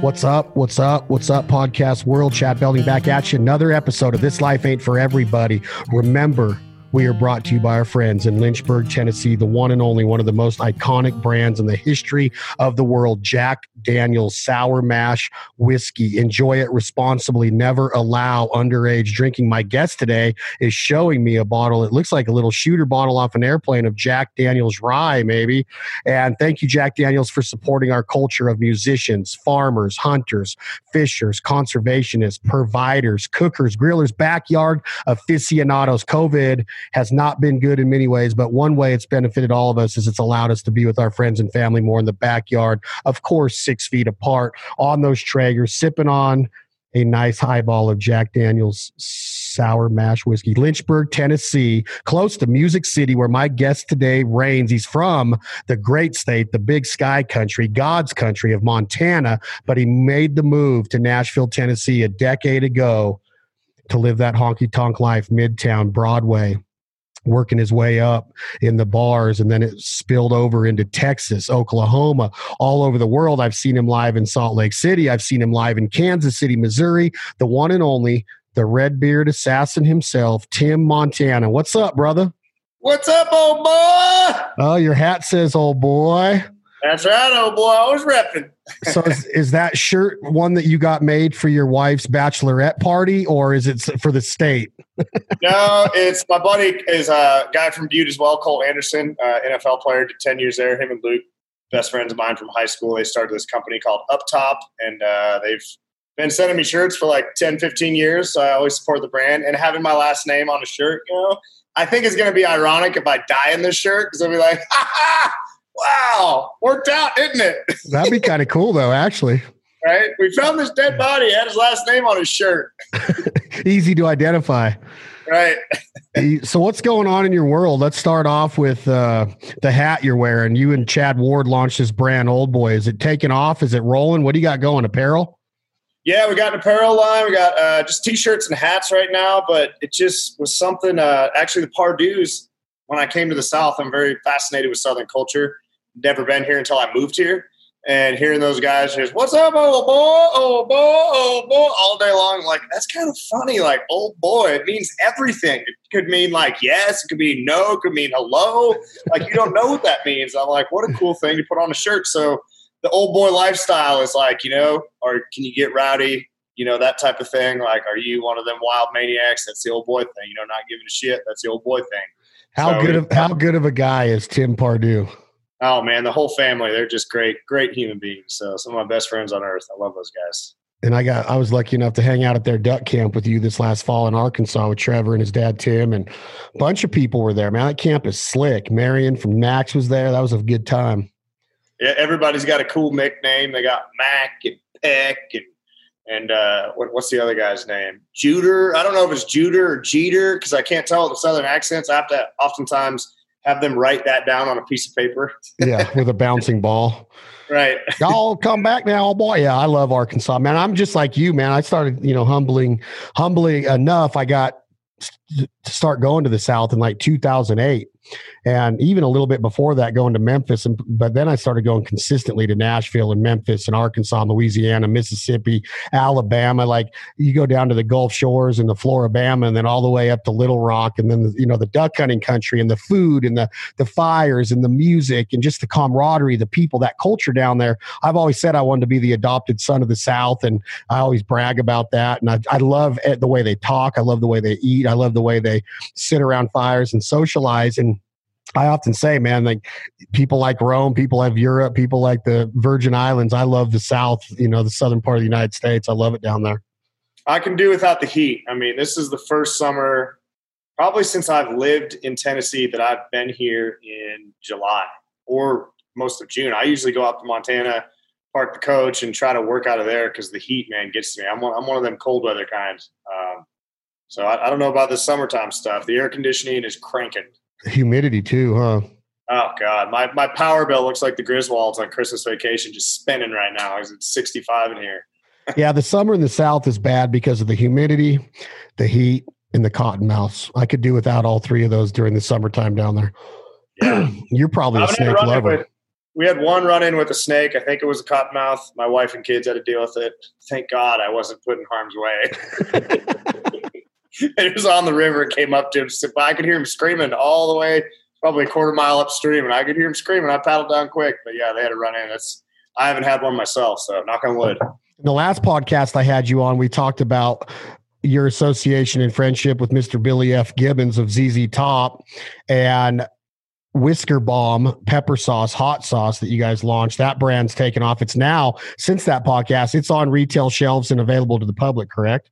What's up? What's up? What's up, podcast world? Chad Belding back at you. Another episode of This Life Ain't for Everybody. Remember, we are brought to you by our friends in Lynchburg, Tennessee, the one and only one of the most iconic brands in the history of the world, Jack Daniels Sour Mash Whiskey. Enjoy it responsibly. Never allow underage drinking. My guest today is showing me a bottle. It looks like a little shooter bottle off an airplane of Jack Daniels rye, maybe. And thank you, Jack Daniels, for supporting our culture of musicians, farmers, hunters, fishers, conservationists, providers, cookers, grillers, backyard aficionados. COVID has not been good in many ways, but one way it's benefited all of us is it's allowed us to be with our friends and family more in the backyard. Of course, six feet apart on those Traegers, sipping on a nice highball of Jack Daniels sour mash whiskey. Lynchburg, Tennessee, close to Music City, where my guest today reigns. He's from the great state, the big sky country, God's country of Montana, but he made the move to Nashville, Tennessee a decade ago to live that honky tonk life, Midtown, Broadway working his way up in the bars and then it spilled over into Texas, Oklahoma, all over the world. I've seen him live in Salt Lake City. I've seen him live in Kansas City, Missouri, the one and only the Redbeard assassin himself, Tim Montana. What's up, brother? What's up, old boy? Oh, your hat says old boy. That's right, old boy. I was repping. so is, is, that shirt one that you got made for your wife's bachelorette party or is it for the state? no, it's my buddy is a guy from Butte as well, Cole Anderson, uh, NFL player, did 10 years there. Him and Luke, best friends of mine from high school. They started this company called Up Top and uh, they've been sending me shirts for like 10, 15 years. So I always support the brand and having my last name on a shirt, you know, I think it's going to be ironic if I die in this shirt because I'll be like, ha ha wow, worked out, didn't it? That'd be kind of cool, though, actually. Right? We found this dead body, had his last name on his shirt. Easy to identify. Right. so, what's going on in your world? Let's start off with uh, the hat you're wearing. You and Chad Ward launched this brand, Old Boy. Is it taking off? Is it rolling? What do you got going? Apparel? Yeah, we got an apparel line. We got uh, just t-shirts and hats right now, but it just was something. Uh, actually, the Pardues. When I came to the South, I'm very fascinated with Southern culture never been here until I moved here. And hearing those guys just, what's up, old boy, old boy, old boy, all day long, like, that's kind of funny. Like, old boy, it means everything. It could mean like yes, it could mean no, it could mean hello. Like, you don't know what that means. I'm like, what a cool thing to put on a shirt. So the old boy lifestyle is like, you know, or can you get rowdy? You know, that type of thing. Like, are you one of them wild maniacs? That's the old boy thing. You know, not giving a shit. That's the old boy thing. How so, good of how good of a guy is Tim Pardue? Oh man, the whole family, they're just great, great human beings. So some of my best friends on earth. I love those guys. And I got I was lucky enough to hang out at their duck camp with you this last fall in Arkansas with Trevor and his dad Tim and a bunch of people were there. Man, that camp is slick. Marion from Mack's was there. That was a good time. Yeah, everybody's got a cool nickname. They got Mac and Peck and and uh, what, what's the other guy's name? Juder. I don't know if it's Juder or Jeter because I can't tell the southern accents. I have to oftentimes have them write that down on a piece of paper. yeah, with a bouncing ball. Right. Y'all come back now, oh boy. Yeah, I love Arkansas, man. I'm just like you, man. I started, you know, humbling, humbling enough. I got to start going to the South in like 2008 and even a little bit before that going to Memphis and but then I started going consistently to Nashville and Memphis and Arkansas and Louisiana Mississippi Alabama. Like you go down to the Gulf Shores and the Flora-Bama and then all the way up to Little Rock and then the, you know the duck hunting country and the food and the the fires and the music and just the camaraderie the people that culture down there. I've always said I wanted to be the adopted son of the South and I always brag about that. And I, I love eh, the way they talk. I love the way they eat. I love the way they sit around fires and socialize. And I often say, man, like people like Rome, people like Europe, people like the Virgin Islands. I love the South, you know, the southern part of the United States. I love it down there. I can do without the heat. I mean, this is the first summer, probably since I've lived in Tennessee, that I've been here in July or most of June. I usually go out to Montana, park the coach, and try to work out of there because the heat, man, gets to me. I'm one, I'm one of them cold weather kinds. Um, so I, I don't know about the summertime stuff. The air conditioning is cranking humidity too, huh? Oh God, my my power bill looks like the Griswolds on Christmas vacation, just spinning right now. It's 65 in here. yeah, the summer in the South is bad because of the humidity, the heat, and the cottonmouths. I could do without all three of those during the summertime down there. Yeah, you're probably a snake lover. we had one run in with a snake. I think it was a cottonmouth. My wife and kids had to deal with it. Thank God I wasn't put in harm's way. it was on the river. It came up to him. But I could hear him screaming all the way, probably a quarter mile upstream, and I could hear him screaming. I paddled down quick, but yeah, they had to run in. It's I haven't had one myself, so knock on wood. In the last podcast I had you on, we talked about your association and friendship with Mr. Billy F. Gibbons of ZZ Top and Whisker Bomb pepper sauce, hot sauce that you guys launched. That brand's taken off. It's now, since that podcast, it's on retail shelves and available to the public, correct?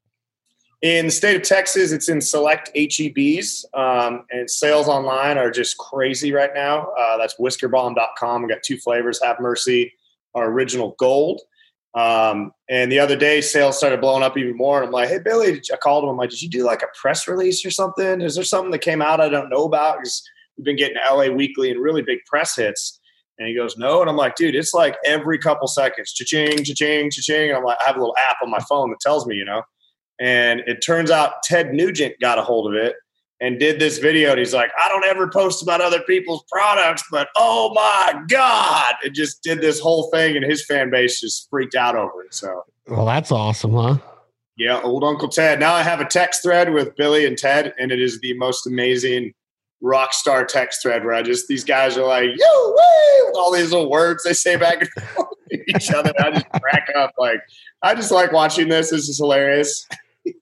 In the state of Texas, it's in select HEBs, um, and sales online are just crazy right now. Uh, that's whiskerbomb.com. We got two flavors Have Mercy, our original gold. Um, and the other day, sales started blowing up even more. And I'm like, hey, Billy, I called him. I'm like, did you do like a press release or something? Is there something that came out I don't know about? Because we've been getting LA Weekly and really big press hits. And he goes, no. And I'm like, dude, it's like every couple seconds, cha-ching, cha-ching, cha-ching. And I'm like, I have a little app on my phone that tells me, you know. And it turns out Ted Nugent got a hold of it and did this video. And he's like, I don't ever post about other people's products, but oh my God. It just did this whole thing, and his fan base just freaked out over it. So, well, that's awesome, huh? Yeah, old Uncle Ted. Now I have a text thread with Billy and Ted, and it is the most amazing rock star text thread where I just, these guys are like, yo, woo, all these little words they say back and forth to each other. I just crack up. Like, I just like watching this. This is hilarious.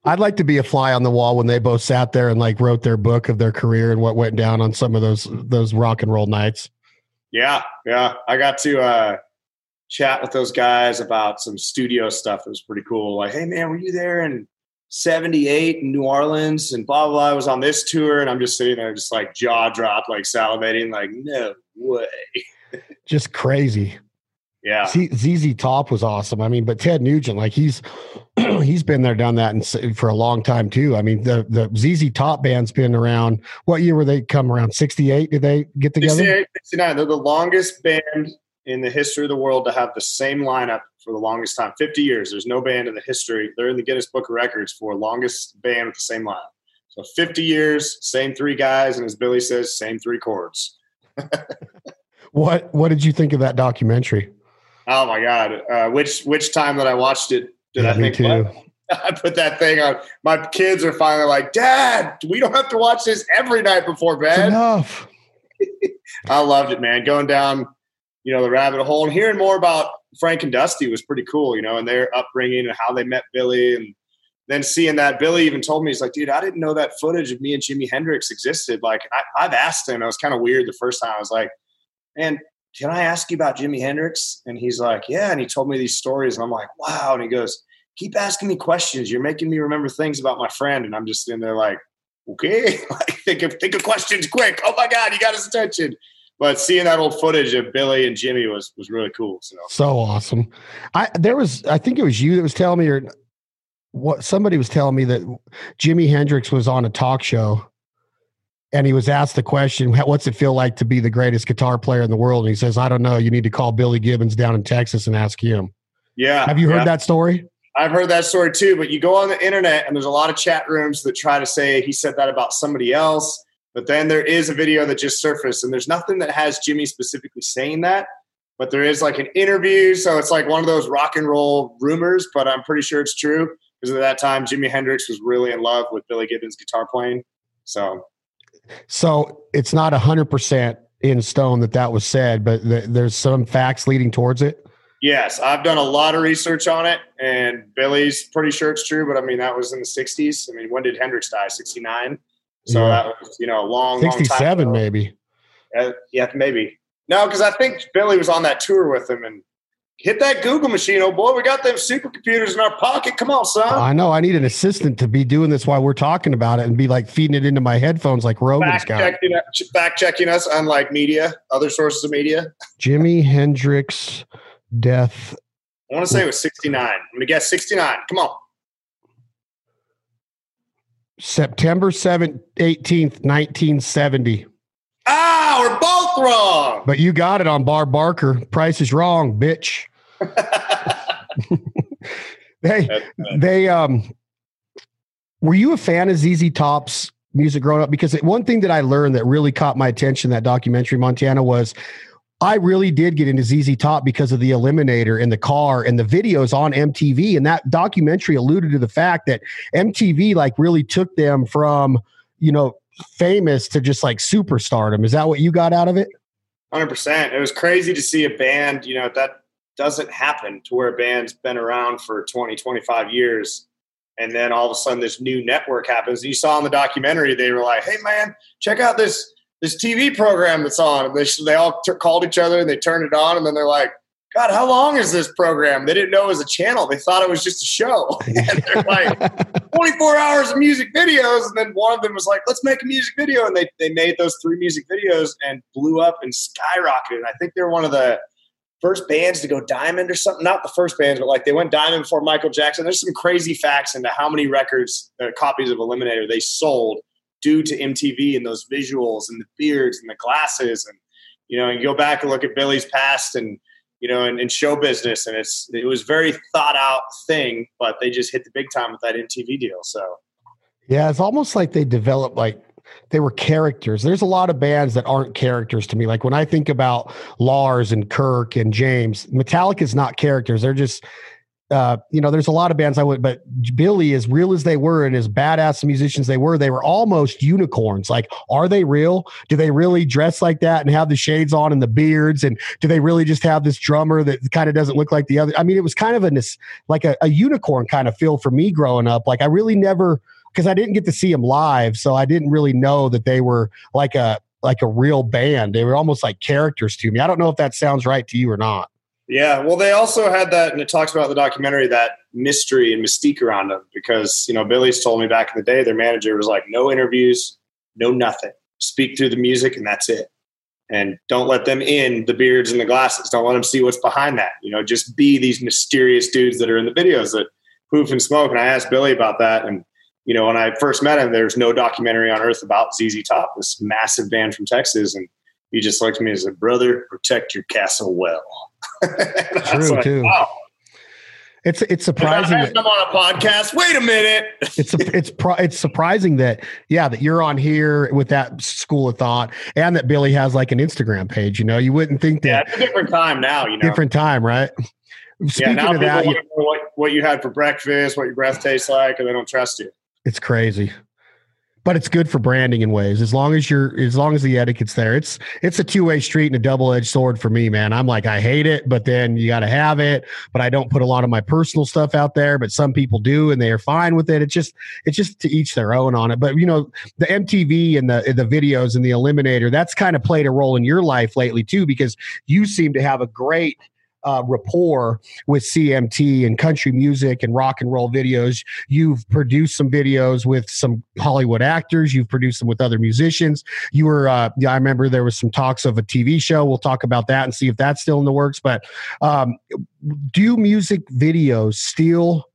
I'd like to be a fly on the wall when they both sat there and like wrote their book of their career and what went down on some of those those rock and roll nights. Yeah, yeah. I got to uh, chat with those guys about some studio stuff. It was pretty cool. Like, hey man, were you there in '78 in New Orleans and blah, blah blah? I was on this tour, and I'm just sitting there, just like jaw dropped, like salivating, like no way. just crazy. Yeah. ZZ Top was awesome. I mean, but Ted Nugent, like he's he's been there, done that, and for a long time too. I mean, the the ZZ Top band's been around. What year were they come around? Sixty eight? Did they get together? 68, 69. They're the longest band in the history of the world to have the same lineup for the longest time. Fifty years. There's no band in the history. They're in the Guinness Book of Records for longest band with the same lineup. So fifty years, same three guys, and as Billy says, same three chords. what What did you think of that documentary? Oh my god! Uh, which which time that I watched it did yeah, I think? Too. I put that thing on. My kids are finally like, "Dad, we don't have to watch this every night before bed." enough. I loved it, man. Going down, you know, the rabbit hole and hearing more about Frank and Dusty was pretty cool, you know, and their upbringing and how they met Billy, and then seeing that Billy even told me he's like, "Dude, I didn't know that footage of me and Jimi Hendrix existed." Like, I, I've asked him. It was kind of weird the first time. I was like, "Man, can I ask you about Jimi Hendrix? And he's like, yeah. And he told me these stories. And I'm like, wow. And he goes, keep asking me questions. You're making me remember things about my friend. And I'm just in there like, okay, think of think of questions quick. Oh my God, you got his attention. But seeing that old footage of Billy and Jimmy was was really cool. So so awesome. I there was I think it was you that was telling me or what somebody was telling me that Jimi Hendrix was on a talk show and he was asked the question, "What's it feel like to be the greatest guitar player in the world?" And he says, "I don't know. You need to call Billy Gibbons down in Texas and ask him." Yeah. Have you heard yeah. that story? I've heard that story too. But you go on the internet, and there's a lot of chat rooms that try to say he said that about somebody else. But then there is a video that just surfaced, and there's nothing that has Jimmy specifically saying that. But there is like an interview, so it's like one of those rock and roll rumors. But I'm pretty sure it's true because at that time Jimi Hendrix was really in love with Billy Gibbons' guitar playing. So so it's not a hundred percent in stone that that was said, but th- there's some facts leading towards it. Yes, I've done a lot of research on it, and Billy's pretty sure it's true. But I mean, that was in the '60s. I mean, when did Hendrix die? '69. So yeah. that was you know a long, 67 maybe. Uh, yeah, maybe. No, because I think Billy was on that tour with him, and hit that Google machine, oh boy. We got them supercomputers in our pocket. Come on, son. I know. I need an assistant to be doing this while we're talking about it and be like feeding it into my headphones like Rogan's got. Checking, back checking us, unlike media, other sources of media. Jimi Hendrix death. I want to say it was 69. I'm going to guess 69. Come on. September 7th, 18th, 1970. Ah, we're both wrong. But you got it on Bar Barker. Price is wrong, bitch. they they um were you a fan of ZZ Top's music growing up? Because one thing that I learned that really caught my attention that documentary Montana was I really did get into ZZ Top because of the Eliminator in the car and the videos on MTV. And that documentary alluded to the fact that MTV like really took them from, you know, famous to just like superstardom. Is that what you got out of it? 100%. It was crazy to see a band, you know, that doesn't happen to where a band's been around for 20, 25 years. And then all of a sudden this new network happens. You saw in the documentary, they were like, hey, man, check out this this TV program that's on. And they, they all t- called each other and they turned it on. And then they're like, God, how long is this program? They didn't know it was a channel. They thought it was just a show. and they're like 24 hours of music videos. And then one of them was like, let's make a music video. And they, they made those three music videos and blew up and skyrocketed. And I think they're one of the first bands to go diamond or something. Not the first bands, but like they went diamond before Michael Jackson. There's some crazy facts into how many records, uh, copies of Eliminator they sold due to MTV and those visuals and the beards and the glasses. And, you know, and go back and look at Billy's past and, you know, in, in, show business, and it's it was very thought out thing, but they just hit the big time with that MTV deal. So, yeah, it's almost like they developed like they were characters. There's a lot of bands that aren't characters to me. Like when I think about Lars and Kirk and James, Metallica is not characters. They're just uh, you know, there's a lot of bands I would, but Billy, as real as they were and as badass musicians they were, they were almost unicorns. Like, are they real? Do they really dress like that and have the shades on and the beards? And do they really just have this drummer that kind of doesn't look like the other? I mean, it was kind of a like a, a unicorn kind of feel for me growing up. Like, I really never because I didn't get to see them live, so I didn't really know that they were like a like a real band. They were almost like characters to me. I don't know if that sounds right to you or not. Yeah, well, they also had that, and it talks about the documentary that mystery and mystique around them because you know Billy's told me back in the day their manager was like, no interviews, no nothing, speak through the music, and that's it. And don't let them in the beards and the glasses. Don't let them see what's behind that. You know, just be these mysterious dudes that are in the videos that poof and smoke. And I asked Billy about that, and you know, when I first met him, there's no documentary on earth about ZZ Top, this massive band from Texas, and he just looked at me and said, "Brother, protect your castle well." True like, too. Wow. It's it's surprising. I'm on a podcast. Wait a minute. it's it's it's surprising that yeah that you're on here with that school of thought and that Billy has like an Instagram page. You know, you wouldn't think that. Yeah, it's a different time now. You know, different time, right? Speaking yeah, now of that, you, what, what you had for breakfast, what your breath tastes like, and they don't trust you. It's crazy but it's good for branding in ways. As long as you're, as long as the etiquette's there, it's it's a two way street and a double edged sword for me, man. I'm like, I hate it, but then you got to have it. But I don't put a lot of my personal stuff out there. But some people do, and they are fine with it. It's just, it's just to each their own on it. But you know, the MTV and the the videos and the Eliminator, that's kind of played a role in your life lately too, because you seem to have a great uh, rapport with CMT and country music and rock and roll videos. You've produced some videos with some Hollywood actors. You've produced them with other musicians. You were, uh, I remember there was some talks of a TV show. We'll talk about that and see if that's still in the works. But um, do music videos still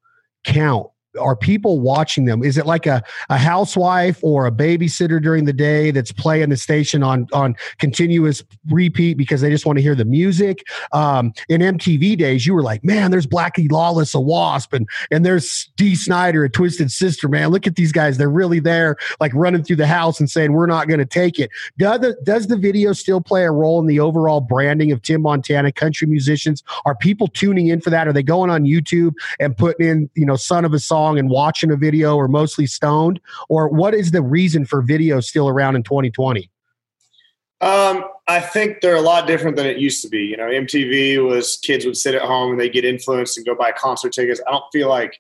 count are people watching them? Is it like a, a housewife or a babysitter during the day that's playing the station on on continuous repeat because they just want to hear the music? Um, in MTV days, you were like, man, there's Blackie Lawless, a W.A.S.P., and and there's Dee Snider, a twisted sister. Man, look at these guys; they're really there, like running through the house and saying, "We're not going to take it." Does the, does the video still play a role in the overall branding of Tim Montana country musicians? Are people tuning in for that? Are they going on YouTube and putting in, you know, "Son of a Song"? Song and watching a video or mostly stoned? Or what is the reason for video still around in 2020? Um, I think they're a lot different than it used to be. You know, MTV was kids would sit at home and they get influenced and go buy concert tickets. I don't feel like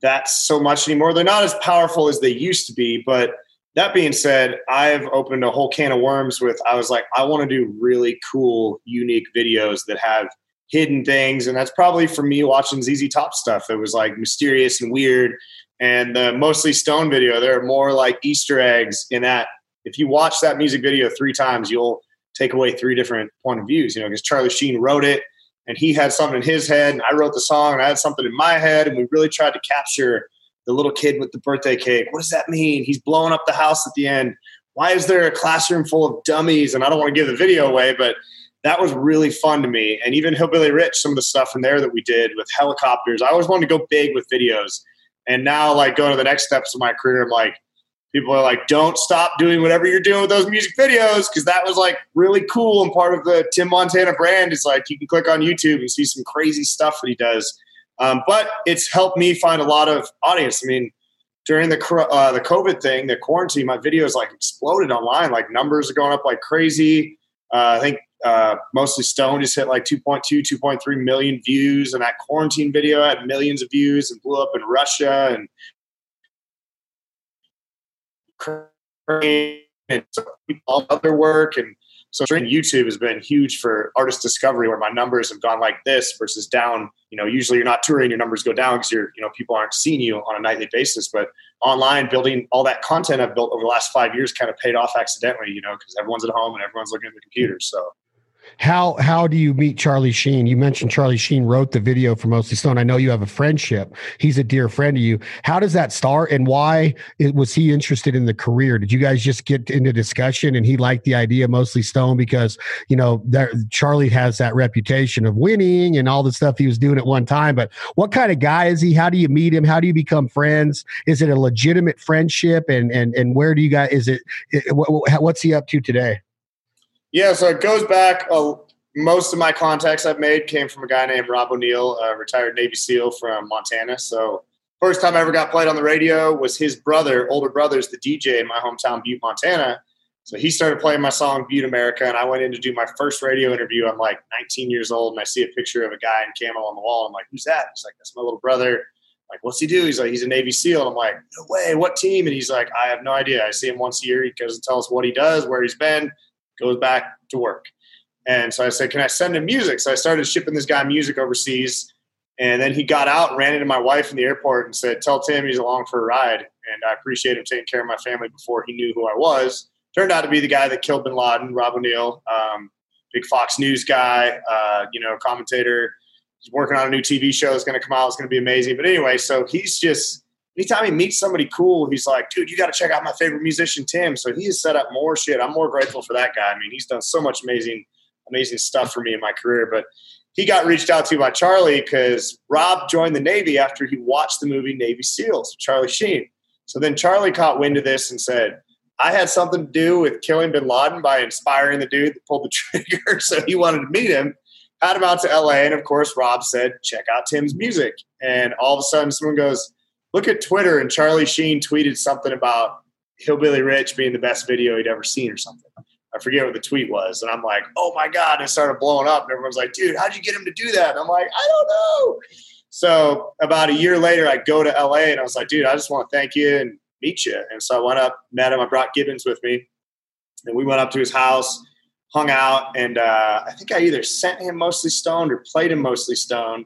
that's so much anymore. They're not as powerful as they used to be. But that being said, I've opened a whole can of worms with, I was like, I want to do really cool, unique videos that have hidden things. And that's probably for me watching ZZ Top stuff. It was like mysterious and weird. And the mostly stone video, there are more like Easter eggs in that. If you watch that music video three times, you'll take away three different point of views, you know, because Charlie Sheen wrote it and he had something in his head and I wrote the song and I had something in my head. And we really tried to capture the little kid with the birthday cake. What does that mean? He's blowing up the house at the end. Why is there a classroom full of dummies? And I don't want to give the video away, but that was really fun to me. And even Hillbilly Rich, some of the stuff in there that we did with helicopters, I always wanted to go big with videos. And now, like going to the next steps of my career, I'm like, people are like, don't stop doing whatever you're doing with those music videos because that was like really cool and part of the Tim Montana brand. Is like you can click on YouTube and see some crazy stuff that he does. Um, but it's helped me find a lot of audience. I mean, during the uh, the COVID thing, the quarantine, my videos like exploded online. Like numbers are going up like crazy. Uh, I think uh, mostly Stone just hit like 2.2, 2.3 million views, and that quarantine video had millions of views and blew up in Russia and and all other work and so YouTube has been huge for artist discovery where my numbers have gone like this versus down. You know, usually you're not touring, your numbers go down because you're, you know, people aren't seeing you on a nightly basis. But online, building all that content I've built over the last five years kind of paid off accidentally, you know, because everyone's at home and everyone's looking at the computer. So how how do you meet Charlie Sheen? You mentioned Charlie Sheen wrote the video for Mostly Stone. I know you have a friendship. He's a dear friend of you. How does that start, and why was he interested in the career? Did you guys just get into discussion, and he liked the idea Mostly Stone because you know there, Charlie has that reputation of winning and all the stuff he was doing at one time. But what kind of guy is he? How do you meet him? How do you become friends? Is it a legitimate friendship? And and and where do you guys? Is it, it what, what's he up to today? Yeah, so it goes back. Uh, most of my contacts I've made came from a guy named Rob O'Neill, a retired Navy SEAL from Montana. So first time I ever got played on the radio was his brother, older brother's the DJ in my hometown, Butte, Montana. So he started playing my song Butte America, and I went in to do my first radio interview. I'm like 19 years old, and I see a picture of a guy in camo on the wall. I'm like, "Who's that?" He's like, "That's my little brother." I'm like, what's he do? He's like, he's a Navy SEAL. And I'm like, no way, what team? And he's like, I have no idea. I see him once a year. He goes and tells us what he does, where he's been goes back to work. And so I said, Can I send him music? So I started shipping this guy music overseas. And then he got out and ran into my wife in the airport and said, Tell Tim he's along for a ride. And I appreciate him taking care of my family before he knew who I was. Turned out to be the guy that killed bin Laden, Rob O'Neill, um, big Fox News guy, uh, you know, commentator. He's working on a new TV show that's going to come out. It's going to be amazing. But anyway, so he's just anytime he meets somebody cool, he's like, dude, you got to check out my favorite musician, Tim. So he has set up more shit. I'm more grateful for that guy. I mean, he's done so much amazing, amazing stuff for me in my career. But he got reached out to by Charlie because Rob joined the Navy after he watched the movie Navy SEALs, Charlie Sheen. So then Charlie caught wind of this and said, I had something to do with killing bin Laden by inspiring the dude that pulled the trigger. so he wanted to meet him, had him out to LA. And of course, Rob said, check out Tim's music. And all of a sudden, someone goes, look at Twitter and Charlie Sheen tweeted something about Hillbilly Rich being the best video he'd ever seen or something. I forget what the tweet was. And I'm like, oh my God. It started blowing up. And everyone's like, dude, how'd you get him to do that? And I'm like, I don't know. So about a year later, I go to LA and I was like, dude, I just want to thank you and meet you. And so I went up, met him. I brought Gibbons with me. And we went up to his house, hung out. And uh, I think I either sent him mostly stoned or played him mostly stoned.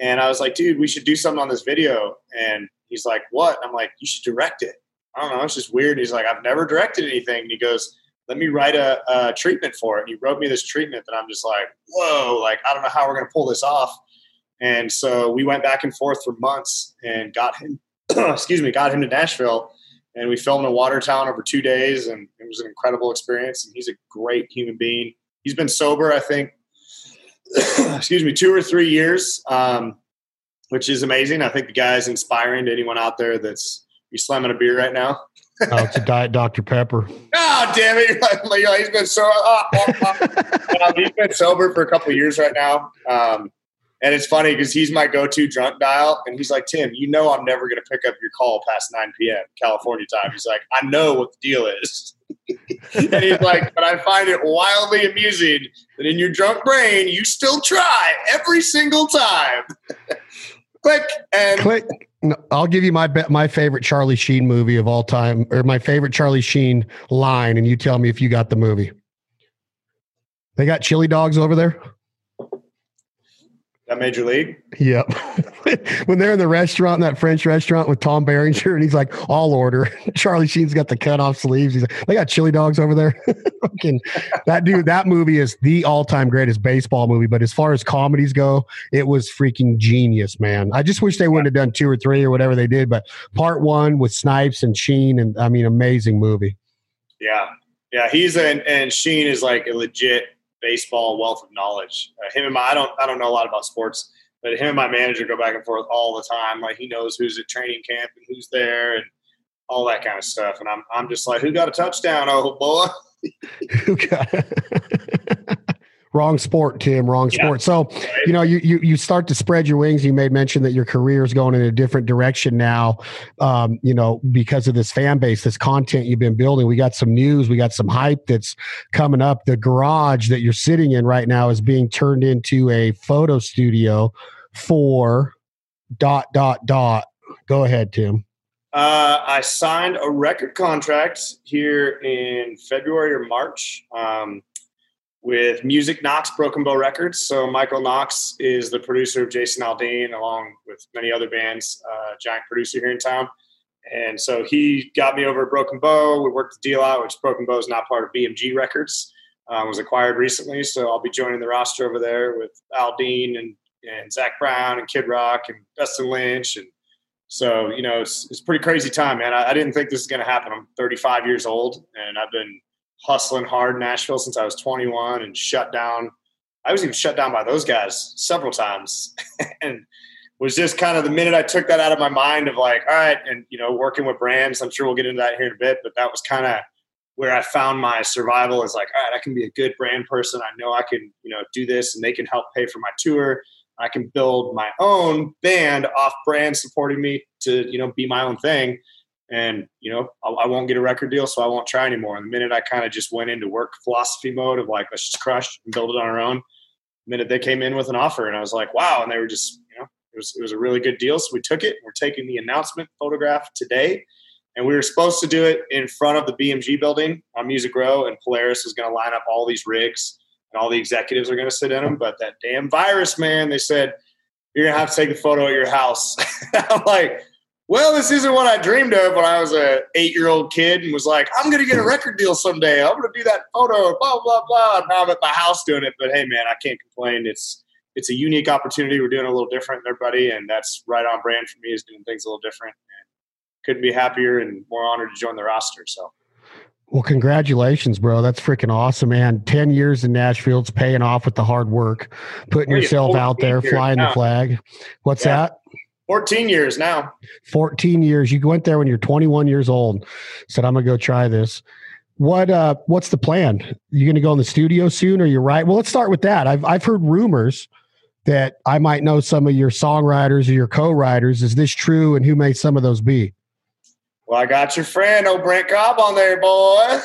And I was like, dude, we should do something on this video. And he's like, what? I'm like, you should direct it. I don't know. It's just weird. he's like, I've never directed anything. And he goes, let me write a, a treatment for it. And he wrote me this treatment that I'm just like, whoa, like, I don't know how we're going to pull this off. And so we went back and forth for months and got him, excuse me, got him to Nashville. And we filmed in Watertown over two days. And it was an incredible experience. And he's a great human being. He's been sober, I think, excuse me, two or three years, um, which is amazing. I think the guy is inspiring to anyone out there that's you slamming a beer right now. oh, it's a diet Dr. Pepper. Oh, damn it! he's been so oh, oh, oh. he's been sober for a couple years right now. Um, and it's funny because he's my go-to drunk dial, and he's like, "Tim, you know I'm never going to pick up your call past 9 p.m. California time." He's like, "I know what the deal is," and he's like, "But I find it wildly amusing that in your drunk brain you still try every single time." Click and click. No, I'll give you my my favorite Charlie Sheen movie of all time, or my favorite Charlie Sheen line, and you tell me if you got the movie. They got chili dogs over there. That major league? Yep. when they're in the restaurant, that French restaurant with Tom Berenger, and he's like, all order. Charlie Sheen's got the cut off sleeves. He's like, they got chili dogs over there. that dude, that movie is the all time greatest baseball movie. But as far as comedies go, it was freaking genius, man. I just wish they wouldn't have done two or three or whatever they did. But part one with Snipes and Sheen, and I mean, amazing movie. Yeah. Yeah. He's an, and Sheen is like a legit baseball wealth of knowledge. Uh, him and my I don't I don't know a lot about sports, but him and my manager go back and forth all the time. Like he knows who's at training camp and who's there, and all that kind of stuff. And I'm I'm just like, who got a touchdown, oh boy? who got wrong sport, Tim. Wrong sport. Yeah. So, you know, you, you you start to spread your wings. You made mention that your career is going in a different direction now. Um, you know, because of this fan base, this content you've been building. We got some news. We got some hype that's coming up. The garage that you're sitting in right now is being turned into a photo studio for dot dot dot. Go ahead, Tim. Uh, I signed a record contract here in February or March. Um, with Music Knox Broken Bow Records. So Michael Knox is the producer of Jason Aldean, along with many other bands, uh, giant producer here in town. And so he got me over at Broken Bow. We worked the deal out, which Broken Bow is not part of BMG Records. Um, was acquired recently, so I'll be joining the roster over there with Aldean and and Zac Brown and Kid Rock and Dustin Lynch and so you know it's, it's pretty crazy time, man. I, I didn't think this is going to happen. I'm 35 years old, and I've been hustling hard in Nashville since I was 21 and shut down. I was even shut down by those guys several times and was just kind of the minute I took that out of my mind of like, all right, and you know, working with brands, I'm sure we'll get into that here in a bit, but that was kind of where I found my survival is like, all right, I can be a good brand person. I know I can, you know, do this and they can help pay for my tour. I can build my own band off brand supporting me to, you know, be my own thing and you know I, I, won't get a record deal so i won't try anymore. And the minute i kind of just went into work philosophy mode of like let's just crush and build it on our own the minute they came in with an offer and i was like wow and they were just you know it was, it was a really good deal so we took it. We're taking the announcement photograph today. And we were supposed to do it in front of the bmg building on music row and polaris is going to line up all these rigs and all the executives are going to sit in them but that damn virus man they said you're going to have to take the photo at your house. I'm like well, this isn't what I dreamed of when I was a eight year old kid and was like, I'm going to get a record deal someday. I'm going to do that photo, blah, blah, blah. Now I'm at my house doing it. But hey, man, I can't complain. It's, it's a unique opportunity. We're doing a little different than everybody. And that's right on brand for me is doing things a little different. And couldn't be happier and more honored to join the roster. So. Well, congratulations, bro. That's freaking awesome, man. 10 years in Nashville. It's paying off with the hard work, putting oh, yourself out there, flying the flag. What's yeah. that? 14 years now. 14 years. You went there when you're 21 years old. Said, I'm going to go try this. What uh what's the plan? You going to go in the studio soon or you're right? Well, let's start with that. I've I've heard rumors that I might know some of your songwriters or your co-writers. Is this true and who may some of those be? Well, I got your friend, old Brent Cobb, on there, boy.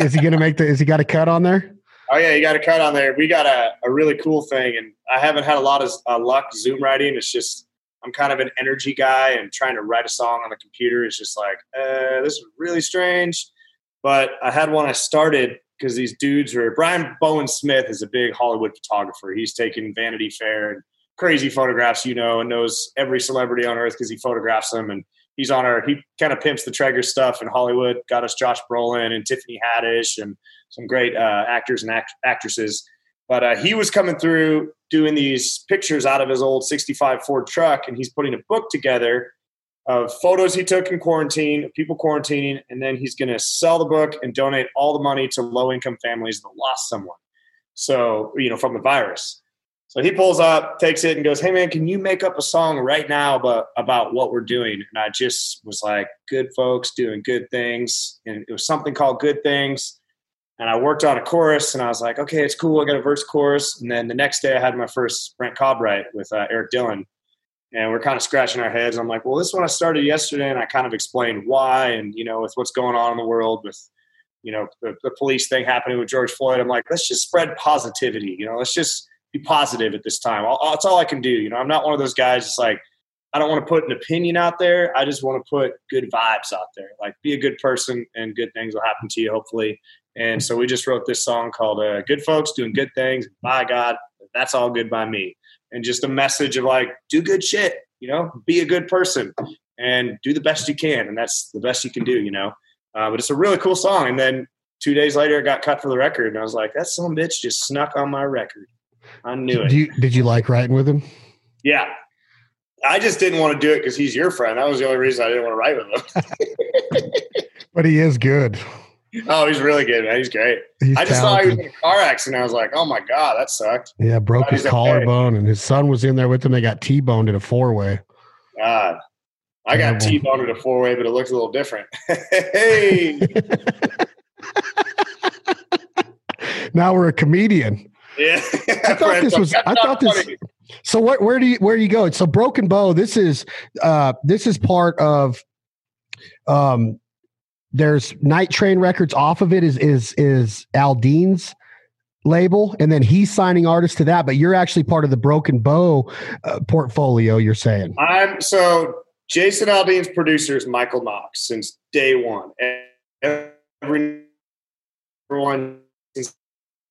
is he going to make the? Is he got a cut on there? Oh yeah, you got a cut on there. We got a, a really cool thing, and I haven't had a lot of uh, luck Zoom writing. It's just I'm kind of an energy guy and trying to write a song on the computer is just like, uh, this is really strange. But I had one I started because these dudes were Brian Bowen Smith is a big Hollywood photographer. He's taken Vanity Fair and crazy photographs, you know, and knows every celebrity on earth because he photographs them. And he's on our, he kind of pimps the Traeger stuff in Hollywood, got us Josh Brolin and Tiffany Haddish and some great uh, actors and act- actresses. But uh, he was coming through doing these pictures out of his old 65 Ford truck, and he's putting a book together of photos he took in quarantine, people quarantining, and then he's going to sell the book and donate all the money to low income families that lost someone. So, you know, from the virus. So he pulls up, takes it, and goes, Hey, man, can you make up a song right now about, about what we're doing? And I just was like, Good folks doing good things. And it was something called Good Things and I worked on a chorus, and I was like, okay, it's cool. I got a verse chorus, and then the next day I had my first Brent write with uh, Eric Dillon, and we're kind of scratching our heads. I'm like, well, this one I started yesterday, and I kind of explained why, and you know, with what's going on in the world with you know the, the police thing happening with George Floyd, I'm like, let's just spread positivity. You know, let's just be positive at this time. I'll, that's all I can do. You know, I'm not one of those guys. It's like I don't want to put an opinion out there. I just want to put good vibes out there. Like, be a good person, and good things will happen to you, hopefully. And so we just wrote this song called uh, Good Folks Doing Good Things. By God, that's all good by me. And just a message of like, do good shit, you know, be a good person and do the best you can. And that's the best you can do, you know. Uh, but it's a really cool song. And then two days later, it got cut for the record. And I was like, that some bitch just snuck on my record. I knew it. Did you, did you like writing with him? Yeah. I just didn't want to do it because he's your friend. That was the only reason I didn't want to write with him. but he is good. Oh, he's really good, man. He's great. He's I just talented. thought he was in a car accident. I was like, oh my God, that sucked. Yeah, broke his collarbone, okay. and his son was in there with him. They got T boned in a four way. God. I got T boned at a four way, but it looks a little different. hey. now we're a comedian. Yeah. I thought this was. I thought this. So what? Where do you where do you go? So Broken Bow. This is uh this is part of um. There's Night Train Records. Off of it is is is Aldean's label, and then he's signing artists to that. But you're actually part of the Broken Bow uh, portfolio. You're saying I'm so Jason Aldean's producer is Michael Knox since day one. And everyone has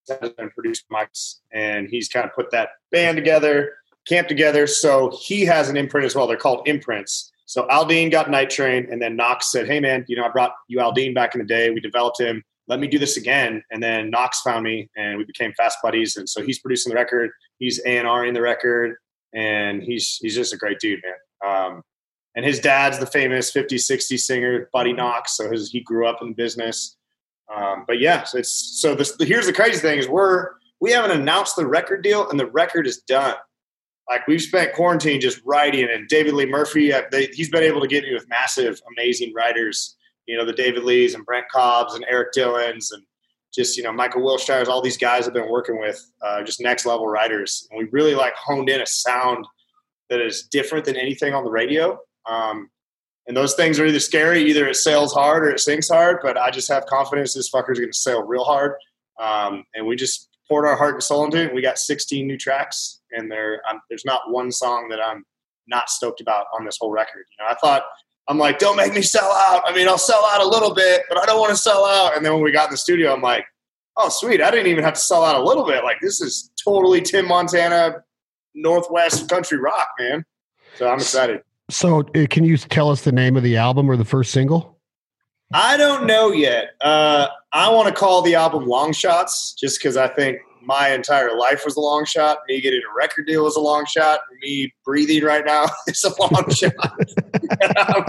been produced Mike's, and he's kind of put that band together, camp together. So he has an imprint as well. They're called imprints. So Aldean got Night Train, and then Knox said, "Hey man, you know I brought you Aldean back in the day. We developed him. Let me do this again." And then Knox found me, and we became fast buddies. And so he's producing the record. He's A and R in the record, and he's he's just a great dude, man. Um, and his dad's the famous 50s, 60s singer Buddy Knox. So his, he grew up in the business. Um, but yeah, so it's so this, here's the crazy thing is we're we haven't announced the record deal and the record is done. Like we've spent quarantine just writing, and David Lee Murphy, uh, they, he's been able to get me with massive, amazing writers. You know, the David Lees and Brent Cobbs and Eric Dillons and just you know Michael Wilshires. All these guys have been working with uh, just next level writers, and we really like honed in a sound that is different than anything on the radio. Um, and those things are either scary, either it sails hard or it sinks hard. But I just have confidence this fucker's going to sail real hard. Um, and we just poured our heart and soul into it. We got 16 new tracks, and there um, there's not one song that I'm not stoked about on this whole record. You know, I thought I'm like, don't make me sell out. I mean, I'll sell out a little bit, but I don't want to sell out. And then when we got in the studio, I'm like, oh sweet, I didn't even have to sell out a little bit. Like this is totally Tim Montana Northwest country rock, man. So I'm excited. So, uh, can you tell us the name of the album or the first single? I don't know yet. Uh, I want to call the album Long Shots just because I think my entire life was a long shot. Me getting a record deal was a long shot. Me breathing right now is a long shot.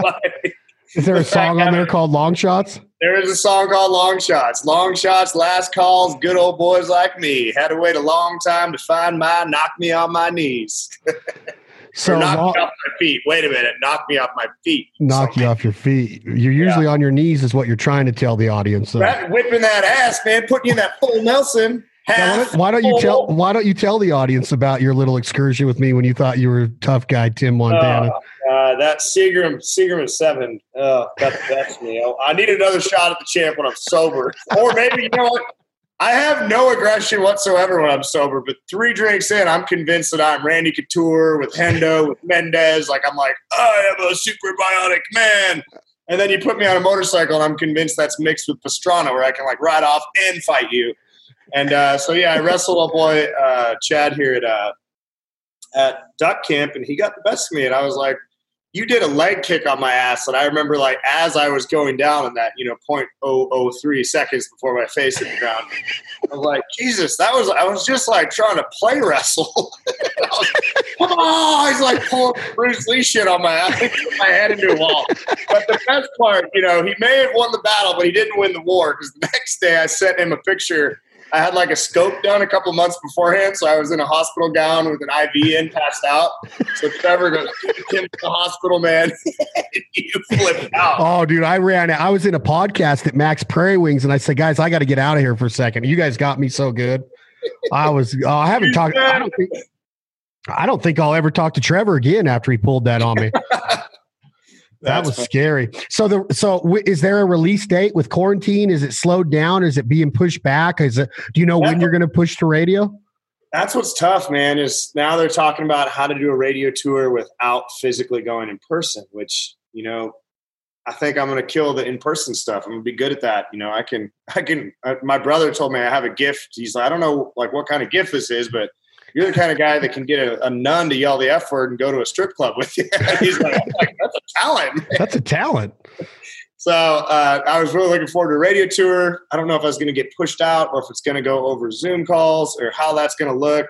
like, is there a song on there called Long Shots? There is a song called Long Shots. Long Shots, last calls, good old boys like me. Had to wait a long time to find my knock me on my knees. So knock long, me off my feet. Wait a minute, knock me off my feet. Knock you off your feet. You're usually yeah. on your knees, is what you're trying to tell the audience. Whipping that ass, man, putting you in that full Nelson. Now, why don't you tell Why don't you tell the audience about your little excursion with me when you thought you were a tough guy, Tim Montana? Uh, uh, that Seagram Seagram seven. Oh, that, that's me. I need another shot at the champ when I'm sober, or maybe you know what? I have no aggression whatsoever when I'm sober, but three drinks in, I'm convinced that I'm Randy Couture with Hendo, with Mendez. Like, I'm like, I am a super bionic man. And then you put me on a motorcycle, and I'm convinced that's mixed with Pastrana, where I can like ride off and fight you. And uh, so, yeah, I wrestled a boy, uh, Chad, here at uh, at Duck Camp, and he got the best of me. And I was like, you did a leg kick on my ass, and I remember like as I was going down in that, you know, point oh oh three seconds before my face hit the ground, I was like, Jesus, that was I was just like trying to play wrestle. was, oh, he's like pulling Bruce Lee shit on my ass, my head into a wall. But the best part, you know, he may have won the battle, but he didn't win the war because the next day I sent him a picture I had like a scope done a couple months beforehand, so I was in a hospital gown with an IV in, passed out. So Trevor goes, "Tim to the hospital, man." you flipped out. Oh, dude, I ran. I was in a podcast at Mack's Prairie Wings, and I said, "Guys, I got to get out of here for a second. You guys got me so good. I was. Oh, I haven't talked. I don't think. I don't think I'll ever talk to Trevor again after he pulled that on me. that was scary. So the so w- is there a release date with quarantine? Is it slowed down? Is it being pushed back? Is it? Do you know when you're going to push to radio? That's what's tough, man. Is now they're talking about how to do a radio tour without physically going in person. Which you know, I think I'm going to kill the in person stuff. I'm going to be good at that. You know, I can. I can. Uh, my brother told me I have a gift. He's like, I don't know like what kind of gift this is, but you're the kind of guy that can get a, a, nun to yell the F word and go to a strip club with you. He's like, like, that's a talent. That's a talent. So uh, I was really looking forward to a radio tour. I don't know if I was going to get pushed out or if it's going to go over Zoom calls or how that's going to look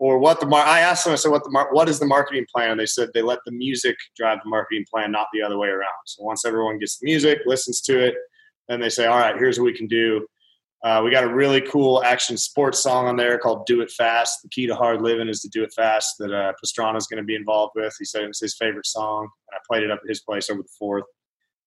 or what the mar- I asked them. I said, "What the mar- what is the marketing plan?" And They said they let the music drive the marketing plan, not the other way around. So once everyone gets the music, listens to it, then they say, "All right, here's what we can do." Uh, we got a really cool action sports song on there called "Do It Fast." The key to hard living is to do it fast. That uh, Pastrana is going to be involved with. He said it was his favorite song, and I played it up at his place over the fourth.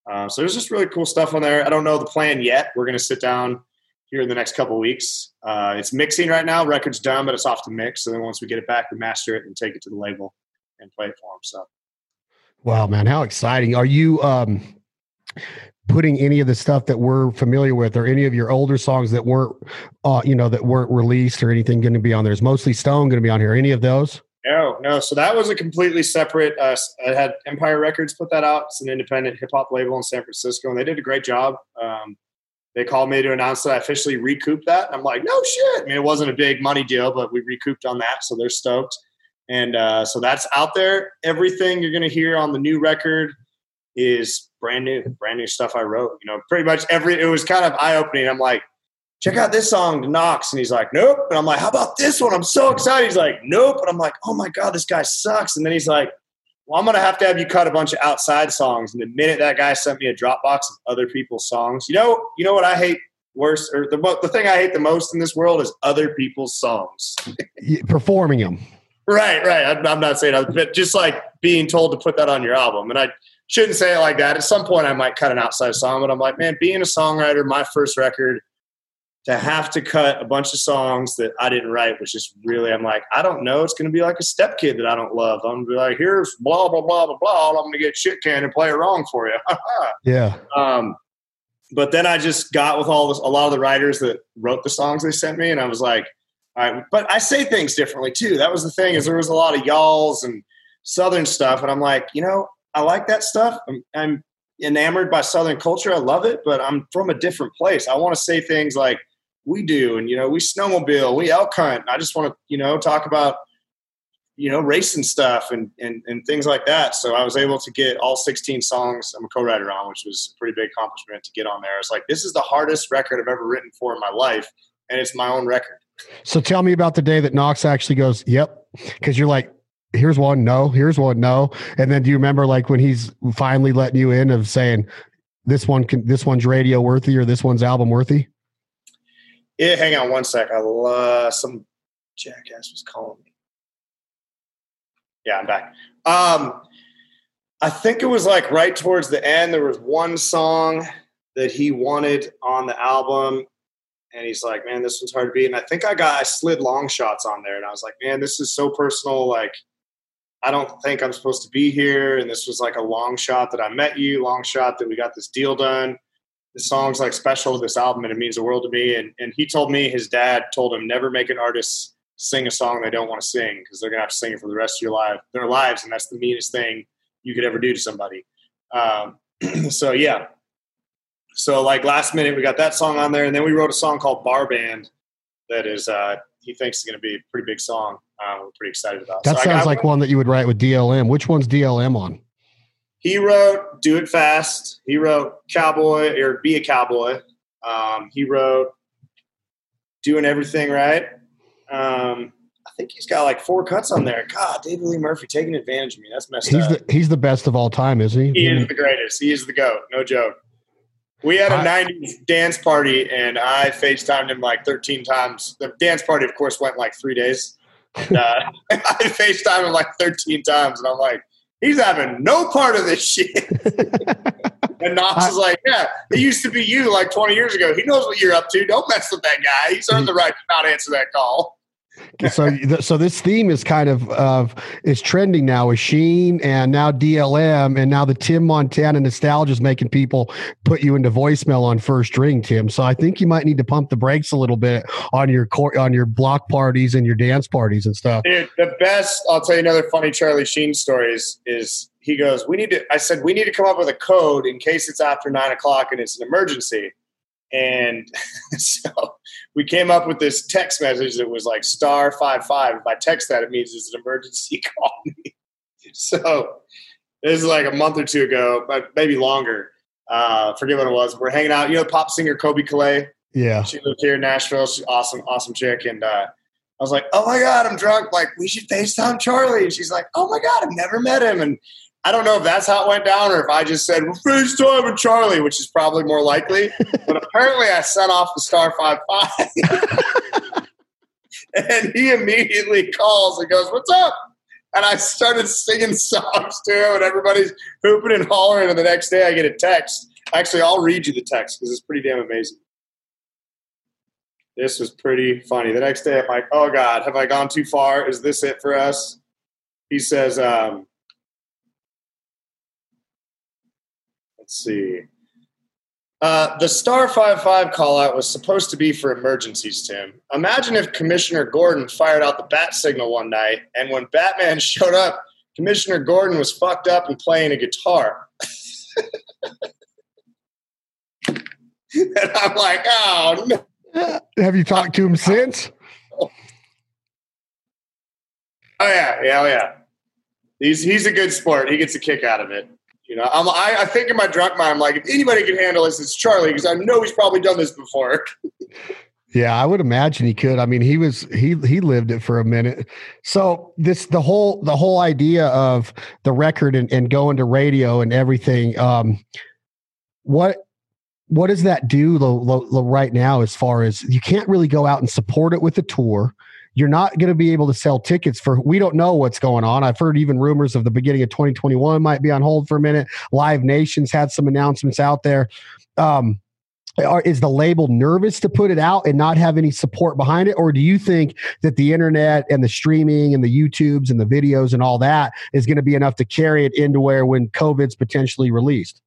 Uh, so there's just really cool stuff on there. I don't know the plan yet. We're going to sit down here in the next couple weeks. Uh, it's mixing right now. Record's done, but it's off to mix. So then once we get it back, we master it and take it to the label and play it for them. So, wow, man, how exciting! Are you um, putting any of the stuff that we're familiar with, or any of your older songs that weren't, uh, you know, that weren't released or anything, going to be on there? Is mostly Stone going to be on here? Any of those? No, no. So that was a completely separate. Uh, I had Empire Records put that out. It's an independent hip hop label in San Francisco, and they did a great job. Um, they called me to announce that I officially recouped that. I'm like, no shit. I mean, it wasn't a big money deal, but we recouped on that, so they're stoked. And uh, so that's out there. Everything you're going to hear on the new record is brand new, brand new stuff I wrote. You know, pretty much every. It was kind of eye opening. I'm like, check out this song to Knox. And he's like, nope. And I'm like, how about this one? I'm so excited. He's like, nope. And I'm like, oh my God, this guy sucks. And then he's like, well, I'm going to have to have you cut a bunch of outside songs. And the minute that guy sent me a Dropbox of other people's songs, you know, you know what I hate worse, or the, the thing I hate the most in this world is other people's songs. Performing them. Right, right. I'm, I'm not saying that, but just like being told to put that on your album. And I shouldn't say it like that. At some point, I might cut an outside song, but I'm like, man, being a songwriter, my first record – to have to cut a bunch of songs that I didn't write was just really, I'm like, I don't know. It's going to be like a step kid that I don't love. I'm going to be like, here's blah, blah, blah, blah, blah. I'm going to get shit canned and play it wrong for you. yeah. Um, but then I just got with all this, a lot of the writers that wrote the songs they sent me. And I was like, all right, but I say things differently too. That was the thing is there was a lot of y'alls and Southern stuff. And I'm like, you know, I like that stuff. I'm, I'm enamored by Southern culture. I love it, but I'm from a different place. I want to say things like, we do and you know we snowmobile we elk hunt i just want to you know talk about you know racing stuff and, and and things like that so i was able to get all 16 songs i'm a co-writer on which was a pretty big accomplishment to get on there it's like this is the hardest record i've ever written for in my life and it's my own record so tell me about the day that knox actually goes yep because you're like here's one no here's one no and then do you remember like when he's finally letting you in of saying this one can this one's radio worthy or this one's album worthy yeah, hang on one sec. I uh, some jackass was calling me. Yeah, I'm back. Um, I think it was like right towards the end. There was one song that he wanted on the album, and he's like, "Man, this one's hard to beat." And I think I got I slid long shots on there, and I was like, "Man, this is so personal. Like, I don't think I'm supposed to be here." And this was like a long shot that I met you, long shot that we got this deal done the song's like special to this album and it means the world to me. And, and he told me his dad told him never make an artist sing a song they don't want to sing because they're gonna have to sing it for the rest of your life, their lives, and that's the meanest thing you could ever do to somebody. Um, so yeah. So like last minute we got that song on there, and then we wrote a song called Bar Band that is uh, he thinks is going to be a pretty big song. Uh, we're pretty excited about. That so sounds like one that you would write with DLM. Which one's DLM on? he wrote "Do It Fast." He wrote "Cowboy" or "Be a Cowboy." Um, he wrote "Doing Everything Right." Um, I think he's got like four cuts on there. God, David Lee Murphy taking advantage of me. That's messed he's up. The, he's the best of all time, isn't he? He is the greatest. He is the goat. No joke. We had a I, 90s dance party, and I FaceTimed him like 13 times. The dance party, of course, went like three days. And, uh, I FaceTime him like 13 times, and I'm like, he's having no part of this shit. and Knox is like, yeah, it used to be you like 20 years ago. He knows what you're up to. Don't mess with that guy. He's earned the right to not answer that call so so this theme is kind of of is trending now with Sheen and now DLM and now the Tim Montana nostalgia is making people put you into voicemail on first ring, Tim. So I think you might need to pump the brakes a little bit on your court on your block parties and your dance parties and stuff. Dude, the best I'll tell you another funny Charlie Sheen story is, is he goes, We need to I said, we need to come up with a code in case it's after nine o'clock and it's an emergency. And so we came up with this text message that was like star five five. If I text that, it means it's an emergency. Call me. So this is like a month or two ago, but maybe longer. Uh, forget what it was. We're hanging out. You know, pop singer Colbie Caillat. Yeah, she lived here in Nashville. She's awesome, awesome chick. And uh, I was like, "Oh my god, I'm drunk. Like, we should Facetime Charlie." And she's like, "Oh my god, I've never met him." And I don't know if that's how it went down or if I just said, we're FaceTime Charlie, which is probably more likely. but apparently I sent off the star five five. and he immediately calls and goes, What's up? And I started singing songs to him, and everybody's hooping and hollering. And the next day I get a text. Actually, I'll read you the text because it's pretty damn amazing. This was pretty funny. The next day I'm like, Oh God, have I gone too far? Is this it for us? He says, um, Let's see. Uh, the star five five call out was supposed to be for emergencies, Tim. Imagine if Commissioner Gordon fired out the bat signal one night, and when Batman showed up, Commissioner Gordon was fucked up and playing a guitar. and I'm like, oh no. Have you talked to him since? Oh yeah, yeah, oh yeah. He's he's a good sport. He gets a kick out of it. You know, I'm, I, I think in my drunk mind, I'm like, if anybody can handle this, it's Charlie because I know he's probably done this before. Yeah, I would imagine he could. I mean, he was he he lived it for a minute. So this the whole the whole idea of the record and, and going to radio and everything. Um, what what does that do lo, lo, lo, right now? As far as you can't really go out and support it with a tour. You're not going to be able to sell tickets for. We don't know what's going on. I've heard even rumors of the beginning of 2021 might be on hold for a minute. Live Nations had some announcements out there. Um, are, is the label nervous to put it out and not have any support behind it or do you think that the internet and the streaming and the youtubes and the videos and all that is going to be enough to carry it into where when covid's potentially released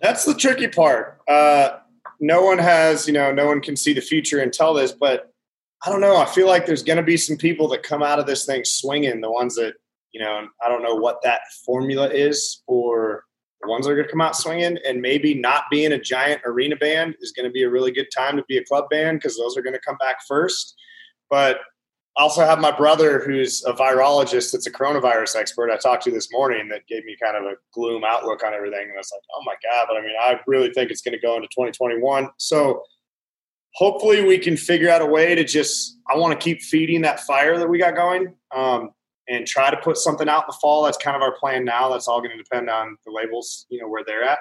that's the tricky part uh, no one has you know no one can see the future and tell this but i don't know. I feel like there's going to be some people that come out of this thing swinging the ones that you know i don't know what that formula is for the ones that are going to come out swinging and maybe not being a giant arena band is going to be a really good time to be a club band because those are going to come back first. But I also have my brother who's a virologist that's a coronavirus expert. I talked to this morning that gave me kind of a gloom outlook on everything and i was like oh my god but i mean i really think it's going to go into 2021 so hopefully we can figure out a way to just i want to keep feeding that fire that we got going um, and try to put something out in the fall. That's kind of our plan now. That's all going to depend on the labels, you know, where they're at.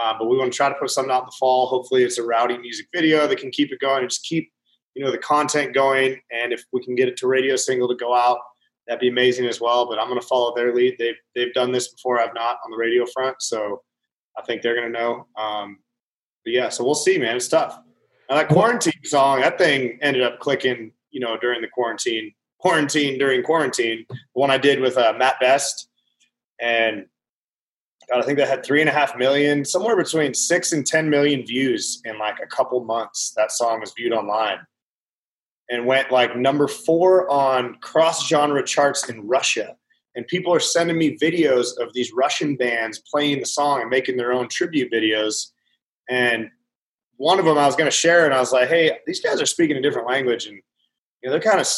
Uh, but we want to try to put something out in the fall. Hopefully, it's a rowdy music video that can keep it going and just keep, you know, the content going. And if we can get it to radio single to go out, that'd be amazing as well. But I'm going to follow their lead. They've they've done this before. I've not on the radio front, so I think they're going to know. Um, but yeah, so we'll see, man. It's tough. That quarantine song, that thing ended up clicking, you know, during the quarantine quarantine during quarantine. The one I did with uh, Mat Best, and God, I think that had three and a half million, somewhere between six and ten million views in like a couple months. That song was viewed online and went like number four on cross genre charts in Russia. And people are sending me videos of these Russian bands playing the song and making their own tribute videos. And one of them I was going to share, and I was like, "Hey, these guys are speaking a different language, and you know they're kind of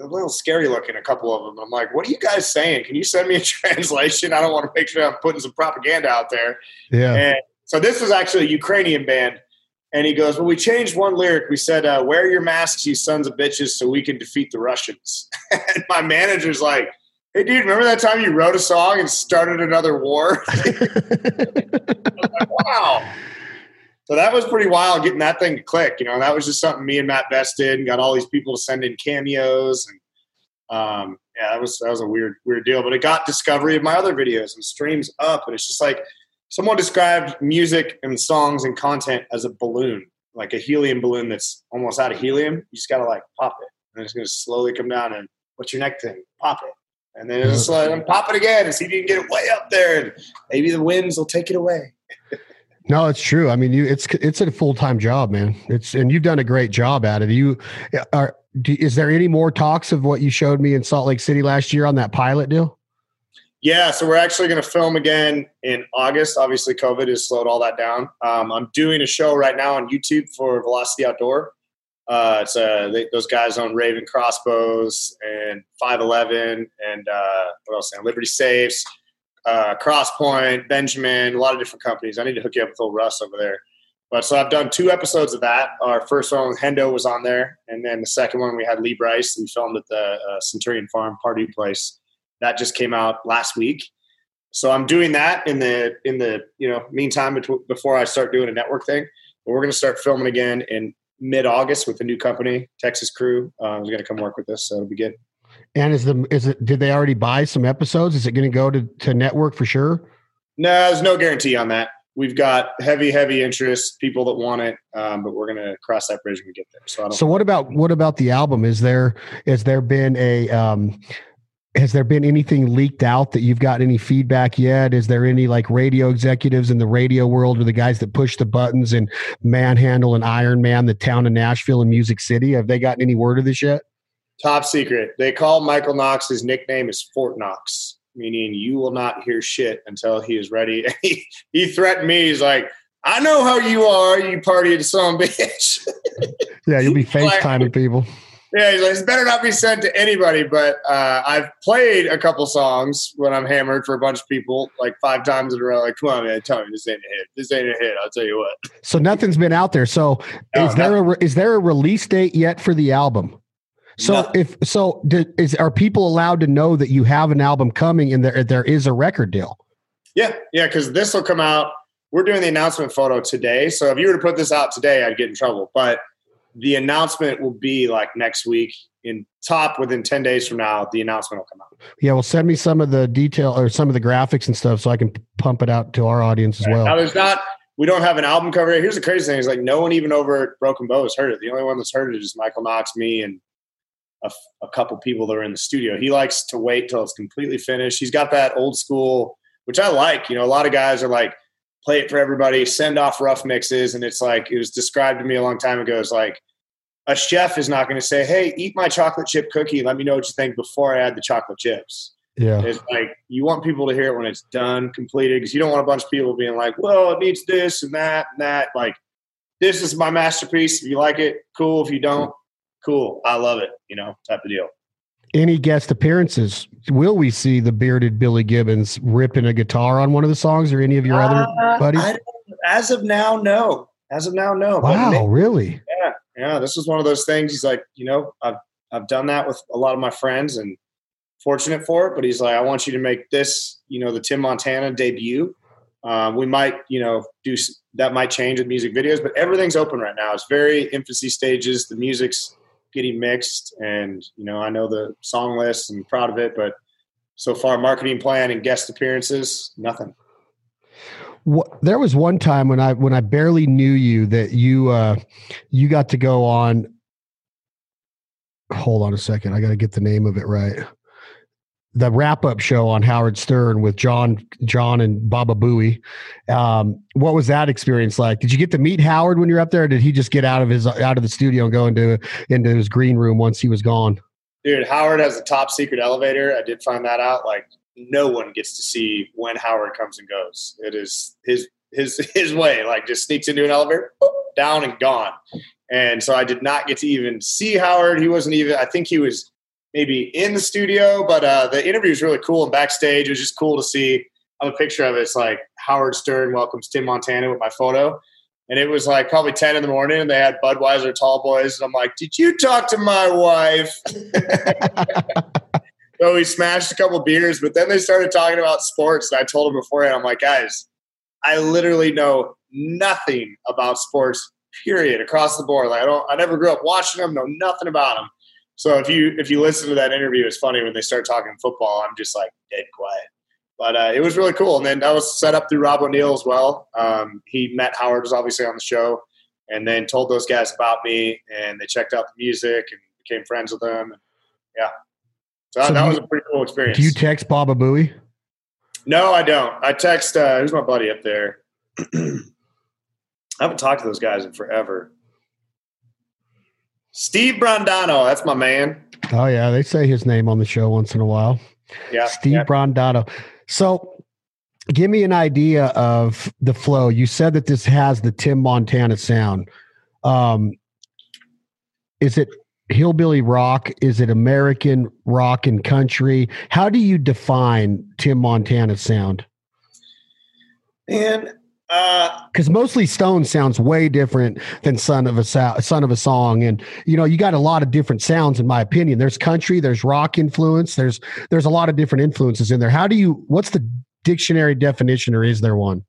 a little scary looking, a couple of them. I'm like, what are you guys saying? Can you send me a translation? I don't want to make sure I'm putting some propaganda out there. Yeah. And so this was actually a Ukrainian band. And he goes, well, we changed one lyric. We said, uh, wear your masks, you sons of bitches, so we can defeat the Russians. and my manager's like, hey, dude, remember that time you wrote a song and started another war? like, wow. So that was pretty wild getting that thing to click. You know, that was just something me and Mat Best did and got all these people to send in cameos and um, yeah, that was that was a weird weird deal. But it got discovery of my other videos and streams up, and it's just like someone described music and songs and content as a balloon, like a helium balloon that's almost out of helium. You just gotta like pop it, and it's gonna slowly come down. And what's your next thing? Pop it. And then it's like pop it again and see if you can get it way up there, and maybe the winds will take it away. No, it's true. I mean, you it's it's a full time job, man. It's and you've done a great job at it. You are. Do, is there any more talks of what you showed me in Salt Lake City last year on that pilot deal? Yeah, so we're actually going to film again in August. Obviously, COVID has slowed all that down. Um, I'm doing a show right now on YouTube for Velocity Outdoor. Uh, it's uh, they, those guys own Ravin Crossbows and 511 and uh, what else? And Liberty Safes uh, Crosspoint, Benjamin, a lot of different companies. I need to hook you up with old Russ over there. But so I've done two episodes of that. Our first one Hendo was on there, and then the second one we had Lee Brice. We filmed at the uh, Centurion Farm Party Place. That just came out last week, so I'm doing that in the in the you know meantime between, before I start doing a network thing. But we're going to start filming again in mid August with a new company, Texas Crew. Uh, is going to come work with us, so it'll be good. And is the is it? Did they already buy some episodes? Is it going to go to to network for sure? No, there's no guarantee on that. We've got heavy, heavy interest, people that want it, um, but we're going to cross that bridge when we get there. So, so what about what about the album? Is there is there been a um, has there been anything leaked out that you've got any feedback yet? Is there any like radio executives in the radio world or the guys that push the buttons and manhandle and Iron Man, the town of Nashville and Music City? Have they gotten any word of this yet? Top secret. They call Michael Knox. His nickname is Fort Knox, meaning you will not hear shit until he is ready. he, he threatened me. He's like, I know how you are, you party to some bitch. yeah, you'll be FaceTiming like, people. Yeah, he's like, this better not be sent to anybody. But uh, I've played a couple songs when I'm hammered for a bunch of people, like five times in a row. Like, come on, man, tell me this ain't a hit. This ain't a hit. I'll tell you what. So nothing's been out there. So no, is there a is there a release date yet for the album? So nothing. if so, is are people allowed to know that you have an album coming and there there is a record deal? Yeah, yeah, because this will come out. We're doing the announcement photo today. So if you were to put this out today, I'd get in trouble. But the announcement will be like next week in top within 10 days from now the announcement will come out yeah well send me some of the detail or some of the graphics and stuff so i can pump it out to our audience as well now there's not we don't have an album cover here's the crazy thing is like no one even over at broken bow has heard it the only one that's heard it is michael knox me and a, a couple people that are in the studio he likes to wait till it's completely finished he's got that old school which i like you know a lot of guys are like play it for everybody, send off rough mixes. And it's like, it was described to me a long time ago as like, a chef is not going to say, Hey, eat my chocolate chip cookie. Let me know what you think before I add the chocolate chips. Yeah. It's like, you want people to hear it when it's done, completed, because you don't want a bunch of people being like, well, it needs this and that and that. Like, this is my masterpiece. If you like it, cool. If you don't, cool. I love it, you know, type of deal any guest appearances? Will we see the bearded Billy Gibbons ripping a guitar on one of the songs, or any of your uh, other buddies? as of now, no. As of now, no. Wow, maybe, really? Yeah, yeah. This is one of those things. He's like, you know, I've I've done that with a lot of my friends, and fortunate for it. But he's like, I want you to make this, you know, the Tim Montana debut. Um, we might, you know, do that might change with music videos, but everything's open right now. It's very infancy stages. The music's getting mixed. And you know i know the song list and proud of it but so far marketing plan and guest appearances nothing. There was one time when i when i barely knew you that you uh you got to go on hold on a second i got to get the name of it right the wrap up show on Howard Stern with John John and Baba Booey. Um, what was that experience like? Did you get to meet Howard when you're up there? did he just get out of his out of the studio and go into into his green room once he was gone? Dude, Howard has a top secret elevator. I did find that out. Like no one gets to see when Howard comes and goes. It is his his his way. Like just sneaks into an elevator, down and gone. And so I did not get to even see Howard. He wasn't even. I think he was maybe in the studio, but uh, the interview was really cool and backstage. It was just cool to see. I have a picture of it. It's like Howard Stern welcomes Tim Montana with my photo. And it was like probably 10 in the morning and they had Budweiser tall boys. And I'm like, did you talk to my wife? so we smashed a couple beers, but then they started talking about sports. And I told them beforehand, I'm like, guys, I literally know nothing about sports, period, across the board. Like I don't, I never grew up watching them, know nothing about them. So if you if you listen to that interview, it's funny when they start talking football. I'm just like dead quiet. But uh, it was really cool, and then that was set up through Rob O'Neill as well. Um, he met Howard was obviously on the show, and then told those guys about me, and they checked out the music and became friends with them. Yeah, so, so that was you, a pretty cool experience. Do you text Baba Booey? No, I don't. I text. Uh, who's my buddy up there? I haven't talked to those guys in forever. Steve Brandano, that's my man. Oh yeah, they say his name on the show once in a while. Yeah, Steve yeah. Brandano. So, give me an idea of the flow. You said that this has the Tim Montana sound. Um, is it hillbilly rock? Is it American rock and country? How do you define Tim Montana sound? And because uh, mostly Stone sounds way different than Son of a Son of a Song, and you know you got a lot of different sounds in my opinion. There's country, there's rock influence, there's there's a lot of different influences in there. How do you? What's the dictionary definition, or is there one?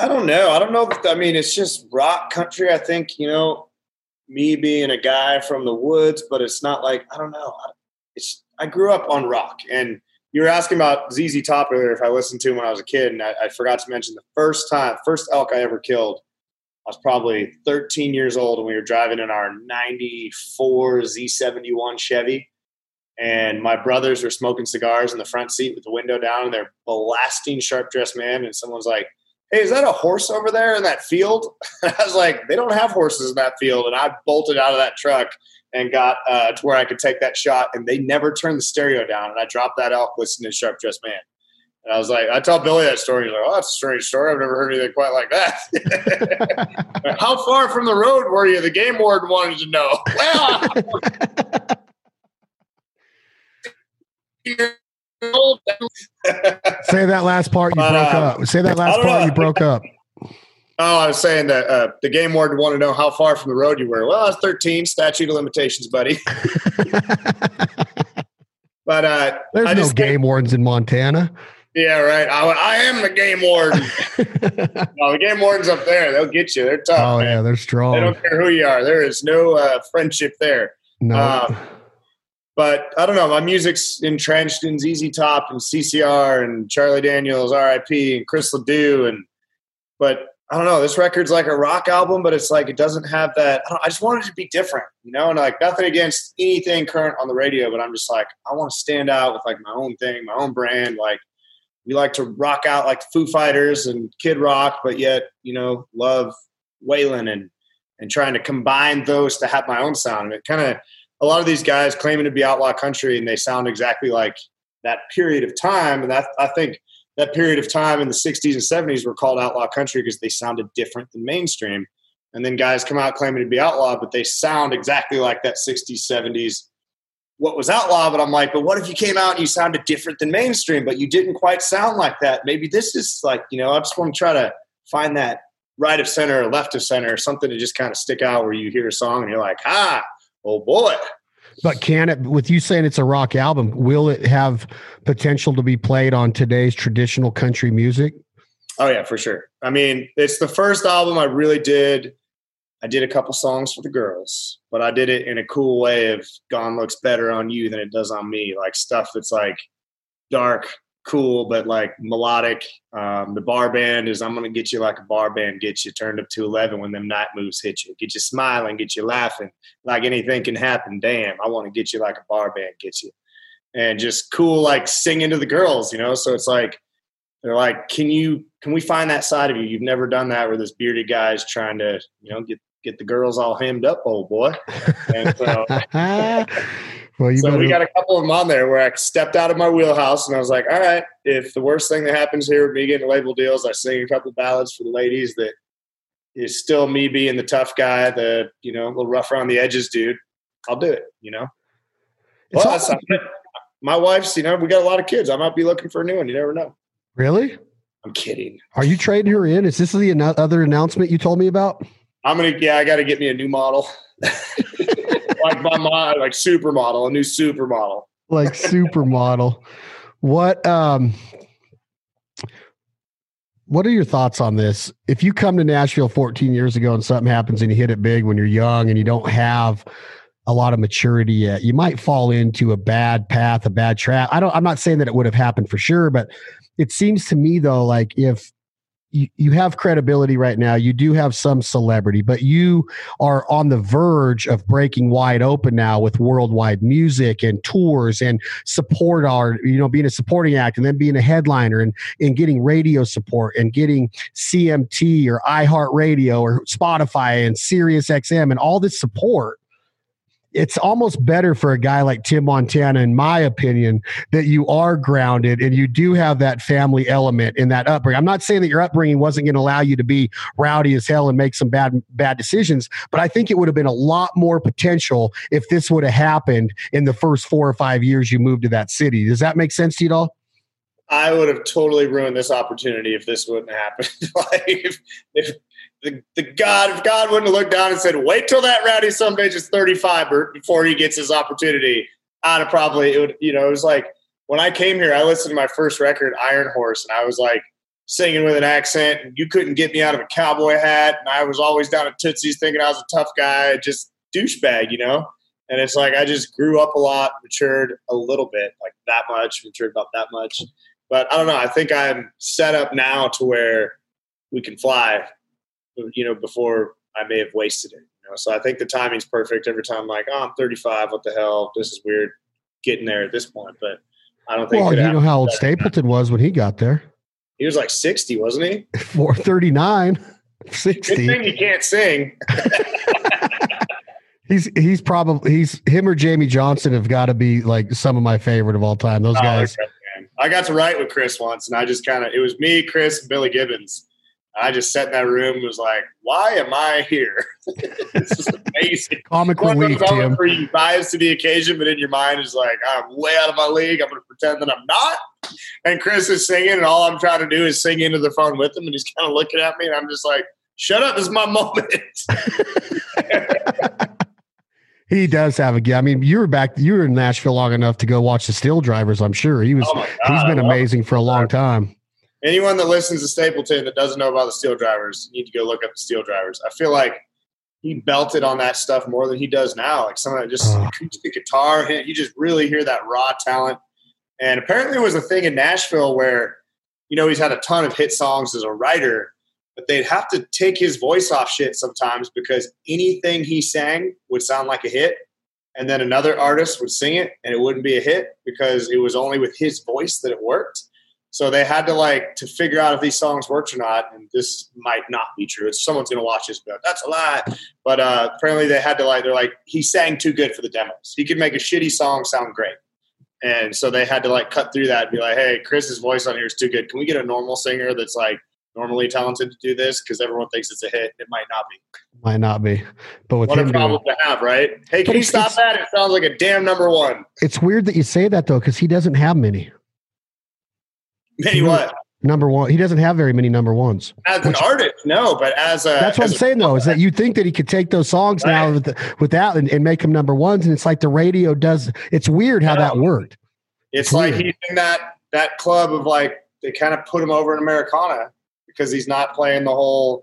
I don't know. I don't know. I mean, it's just rock country. I think you know, me being a guy from the woods, but it's not like I don't know. It's I grew up on rock, and you were asking about ZZ Top earlier. If I listened to him when I was a kid, and I, I forgot to mention the first time, first elk I ever killed. I was probably 13 years old, and we were driving in our '94 Z71 Chevy and my brothers were smoking cigars in the front seat with the window down and they're blasting sharp dressed man and someone's like hey is that a horse over there in that field i was like they don't have horses in that field and i bolted out of that truck and got uh, to where i could take that shot and they never turned the stereo down and i dropped that elk listening to sharp dressed man and I was like, I told Billy that story. He's like, oh, that's a strange story. I've never heard anything quite like that. How far from the road were you? The game warden wanted to know. Say that last part you broke uh, up. Say that last part know. you broke up. Oh, I was saying that uh, the game warden wanted to know how far from the road you were. Well, I was 13, statute of limitations, buddy. but uh, there's I no game wardens in Montana. Yeah, right. I, I am the game warden. no, the game warden's up there. They'll get you. They're tough. Oh man. yeah, they're strong. They don't care who you are. There is no uh, friendship there. No. Um, but I don't know. My music's entrenched in ZZ Top and CCR and Charlie Daniels, R.I.P. and Chris Ledoux, and but I don't know. This record's like a rock album, but it's like it doesn't have that. I, I just wanted to be different, you know. And like nothing against anything current on the radio, but I'm just like I want to stand out with like my own thing, my own brand. Like we like to rock out like Foo Fighters and Kid Rock, but yet you know love Waylon and and trying to combine those to have my own sound. And it kind of a lot of these guys claiming to be outlaw country and they sound exactly like that period of time. And that I think that period of time in the 60s and 70s were called outlaw country because they sounded different than mainstream. And then guys come out claiming to be outlaw, but they sound exactly like that 60s, 70s, what was outlaw. But I'm like, but what if you came out and you sounded different than mainstream, but you didn't quite sound like that? Maybe this is like, you know, I just want to try to find that right of center or left of center, something to just kind of stick out where you hear a song and you're like, ah, oh boy. But can it, with you saying it's a rock album, will it have potential to be played on today's traditional country music? Oh yeah, for sure. I mean, it's the first album I really did. I did a couple songs for the girls, but I did it in a cool way of "Gone looks better on you than it does on me," like stuff that's like dark, cool but like melodic. Um, the bar band is I'm gonna get you like a bar band gets you turned up to eleven when them night moves hit you, get you smiling, get you laughing, like anything can happen. Damn, I want to get you like a bar band gets you, and just cool like singing to the girls, you know. So it's like they're like, can you can we find that side of you? You've never done that where this bearded guy's trying to you know get get the girls all hemmed up, old boy. And so Well, so better... we got a couple of them on there where I stepped out of my wheelhouse and I was like, all right, if the worst thing that happens here with me getting label deals, I sing a couple ballads for the ladies that is still me being the tough guy, the, you know, a little rough around the edges dude, I'll do it, you know? Plus, my wife's, you know, we got a lot of kids. I might be looking for a new one. You never know. Really? I'm kidding. Are you trading her in? Is this the other announcement you told me about? I'm gonna. Yeah, I got to get me a new model. like my mom, like supermodel, a new supermodel. Like supermodel. what um what are your thoughts on this? If you come to Nashville 14 years ago and something happens and you hit it big when you're young and you don't have a lot of maturity yet, you might fall into a bad path, a bad trap. I don't I'm not saying that it would have happened for sure, but it seems to me though like if you, you have credibility right now. You do have some celebrity, but you are on the verge of breaking wide open now with worldwide music and tours and support art, you know, being a supporting act and then being a headliner and, and getting radio support and getting CMT or iHeartRadio or Spotify and Sirius XM and all this support it's almost better for a guy like Tim Montana, in my opinion, that you are grounded and you do have that family element in that upbringing. I'm not saying that your upbringing wasn't going to allow you to be rowdy as hell and make some bad bad decisions, but I think it would have been a lot more potential if this would have happened in the first four or five years you moved to that city. Does that make sense to you at all? I would have totally ruined this opportunity if this wouldn't happen. like if, if the, the God, if God wouldn't have looked down and said, wait till that rowdy some bitch is 35 before he gets his opportunity, I'd have probably, it would, you know, it was like, when I came here, I listened to my first record, Iron Horse, and I was like singing with an accent, and you couldn't get me out of a cowboy hat, and I was always down at Tootsie's thinking I was a tough guy, just douchebag, you know. And it's like I just grew up a lot, matured a little bit, like that much, matured about that much. But I don't know. I think I'm set up now to where we can fly, you know, before I may have wasted it. You know? So I think the timing's perfect. Every time I'm like, oh, I'm 35. What the hell? This is weird. Getting there at this point, but I don't think. Well, you know how old Stapleton was when he got there. He was like 60, wasn't he? 439. 60. Good thing he can't sing. he's he's probably he's him or Jamey Johnson have got to be like some of my favorite of all time. Those oh, guys. I got to write with Chris once, and I just kind of it was me, Chris, and Billy Gibbons. I just sat in that room and was like, why am I here? this is amazing. Comic relief, Tim. For you rise to the occasion, but in your mind is like, I'm way out of my league. I'm going to pretend that I'm not. And Chris is singing, and all I'm trying to do is sing into the phone with him, and he's kind of looking at me, and I'm just like, shut up, this is my moment. he does have a. I mean, you were back. You were in Nashville long enough to go watch the Steel Drivers. I'm sure he was. Oh he's been amazing for a long time anyone that listens to Stapleton that doesn't know about the Steel Drivers need to go look up the Steel Drivers. I feel like he belted on that stuff more than he does now. Like some of that just the guitar, you just really hear that raw talent. And apparently, it was a thing in Nashville where you know he's had a ton of hit songs as a writer, but they'd have to take his voice off shit sometimes because anything he sang would sound like a hit. And then another artist would sing it and it wouldn't be a hit because it was only with his voice that it worked. So they had to like to figure out if these songs worked or not. And this might not be true. It's someone's gonna watch this, but that's a lie. But uh, apparently they had to like they're like he sang too good for the demos. He could make a shitty song sound great. And so they had to like cut through that and be like, hey, Chris's voice on here is too good. Can we get a normal singer that's like normally talented to do this? Because everyone thinks it's a hit. It might not be. Might not be. But with what a problem doing, to have, right? Hey, can you stop that? It sounds like a damn number one. It's weird that you say that though, because he doesn't have many. Many what? Number one. He doesn't have very many number ones. As an artist, no, but as a that's what I'm saying though, is that you think that he could take those songs right. now with, the, with that and, and, make them number ones, and it's like the radio does. It's weird how that worked. It's, it's like weird. he's in that that club of like they kind of put him over in Americana because he's not playing the whole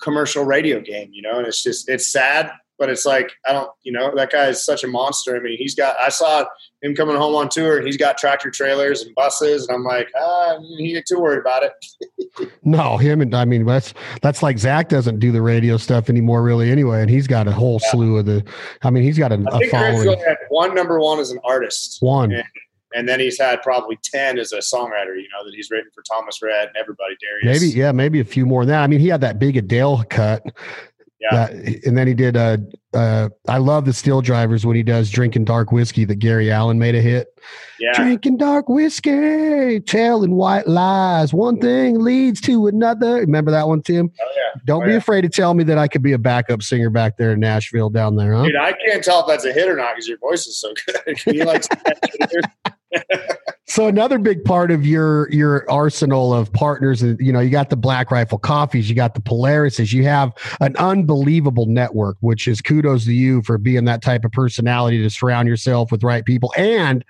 commercial radio game, you know. And it's just it's sad but it's like I don't, you know, that guy is such a monster. I mean, he's got. I saw him coming home on tour, and he's got tractor trailers and buses, and I'm like, ah, he ain't too worried about it. no, him and I mean that's that's like Zach doesn't do the radio stuff anymore, really, anyway, and he's got a whole yeah. slew of the. I mean, he's got a, I a following. one number one as an artist. One. And, and then he's had probably 10 as a songwriter, you know, that he's written for Thomas Rhett and everybody, Darius. Maybe, yeah, maybe a few more than that. I mean, he had that big Adele cut yeah. and then he did. Uh, uh, I love the Steel Drivers when he does "Drinking Dark Whiskey" that Gary Allan made a hit. Yeah. Drinking dark whiskey, telling white lies. One thing leads to another. Remember that one, Tim? Oh yeah. Don't oh, be yeah. afraid to tell me that I could be a backup singer back there in Nashville, down there, huh? Dude, I can't tell if that's a hit or not because your voice is so good. Can you like? So another big part of your your arsenal of partners you know you got the black rifle coffees you got the polarises you have an unbelievable network which is kudos to you for being that type of personality to surround yourself with right people. And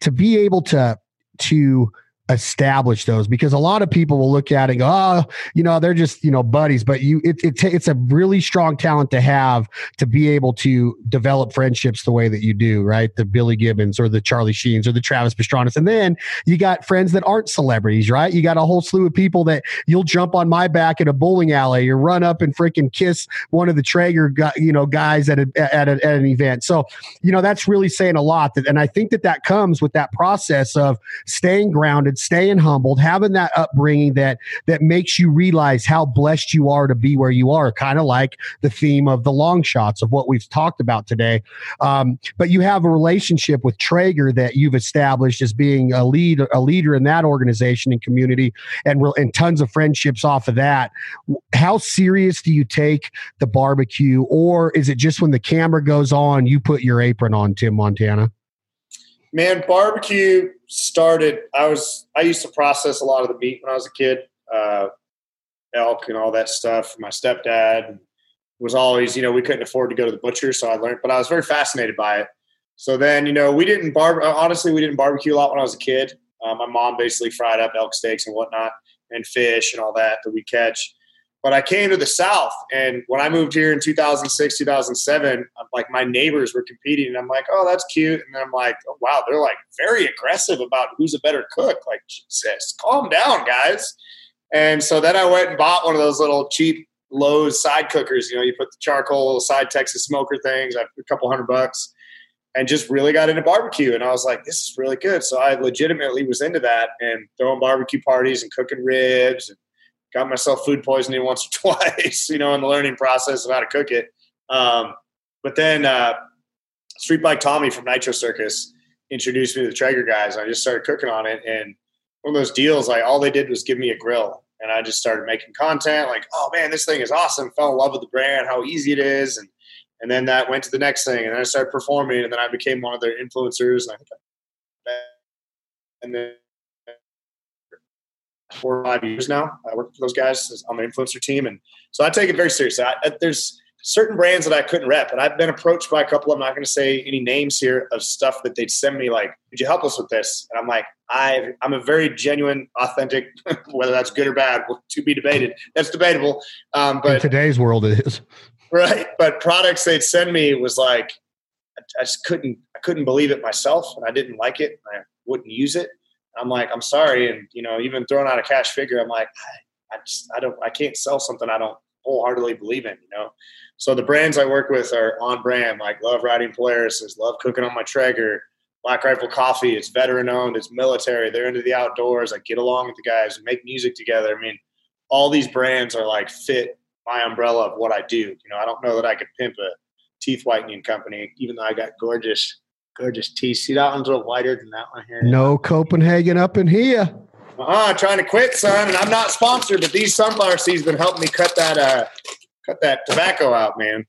to be able to to establish those because a lot of people will look at it and go, oh, you know, they're just, you know, buddies. But you, it, it it's a really strong talent to have to be able to develop friendships the way that you do, right? The Billy Gibbons or the Charlie Sheens or the Travis Pastrana's. And then you got friends that aren't celebrities, right? You got a whole slew of people that you'll jump on my back at a bowling alley or run up and freaking kiss one of the Traeger, you know, guys at, a, at, a, at an event. So, you know, that's really saying a lot. That, and I think that that comes with that process of staying grounded, staying humbled, having that upbringing that that makes you realize how blessed you are to be where you are. Kind of like the theme of the long shots of what we've talked about today. Um, but you have a relationship with Traeger that you've established as being a lead a leader in that organization and community, and and tons of friendships off of that. How serious do you take the barbecue, or is it just when the camera goes on, you put your apron on, Tim Montana? Man, barbecue started. I was I used to process a lot of the meat when I was a kid, uh, elk and all that stuff. My stepdad was always, you know, we couldn't afford to go to the butcher, so I learned. But I was very fascinated by it. So then, you know, we didn't bar. Honestly, we didn't barbecue a lot when I was a kid. Uh, my mom basically fried up elk steaks and whatnot, and fish and all that that we catch. But I came to the South, and when I moved here in 2006, 2007, like my neighbors were competing, and I'm like, oh, that's cute. And then I'm like, oh, wow, they're like very aggressive about who's a better cook. Like, Jesus, calm down, guys. And so then I went and bought one of those little cheap Lowe's side cookers. You know, you put the charcoal side Texas smoker things, a couple hundred bucks, and just really got into barbecue. And I was like, this is really good. So I legitimately was into that and throwing barbecue parties and cooking ribs and got myself food poisoning once or twice, you know, in the learning process of how to cook it. Um, but then uh, Street Bike Tommy from Nitro Circus introduced me to the Traeger guys. And I just started cooking on it. And one of those deals, like all they did was give me a grill. And I just started making content like, oh man, this thing is awesome. Fell in love with the brand, how easy it is. And and then that went to the next thing. And then I started performing and then I became one of their influencers. And, I, and then four or five years now. I work for those guys on the influencer team, and so I take it very seriously. I, there's certain brands that I couldn't rep, and I've been approached by a couple. I'm not going to say any names here of stuff that they'd send me like, "Could you help us with this?" And I'm like, I I'm a very genuine, authentic. whether that's good or bad, to be debated. That's debatable. Um, but in today's world, it is right. But products they'd send me was like, I just couldn't I couldn't believe it myself, and I didn't like it. I wouldn't use it. I'm like, I'm sorry. And, you know, even throwing out a cash figure, I'm like, I, just, I don't, I can't sell something I don't wholeheartedly believe in, you know? So the brands I work with are on brand, like love riding Polaris, love cooking on my Traeger, Black Rifle Coffee. It's veteran owned. It's military. They're into the outdoors. I get along with the guys and make music together. I mean, all these brands are like fit my umbrella of what I do. You know, I don't know that I could pimp a teeth whitening company, even though I got gorgeous gorgeous teeth. See that one's a little whiter than that one here. No Copenhagen up in here. Uh-uh, trying to quit, son. And I'm not sponsored, but these sunflower seeds been helping me cut that uh cut that tobacco out, man.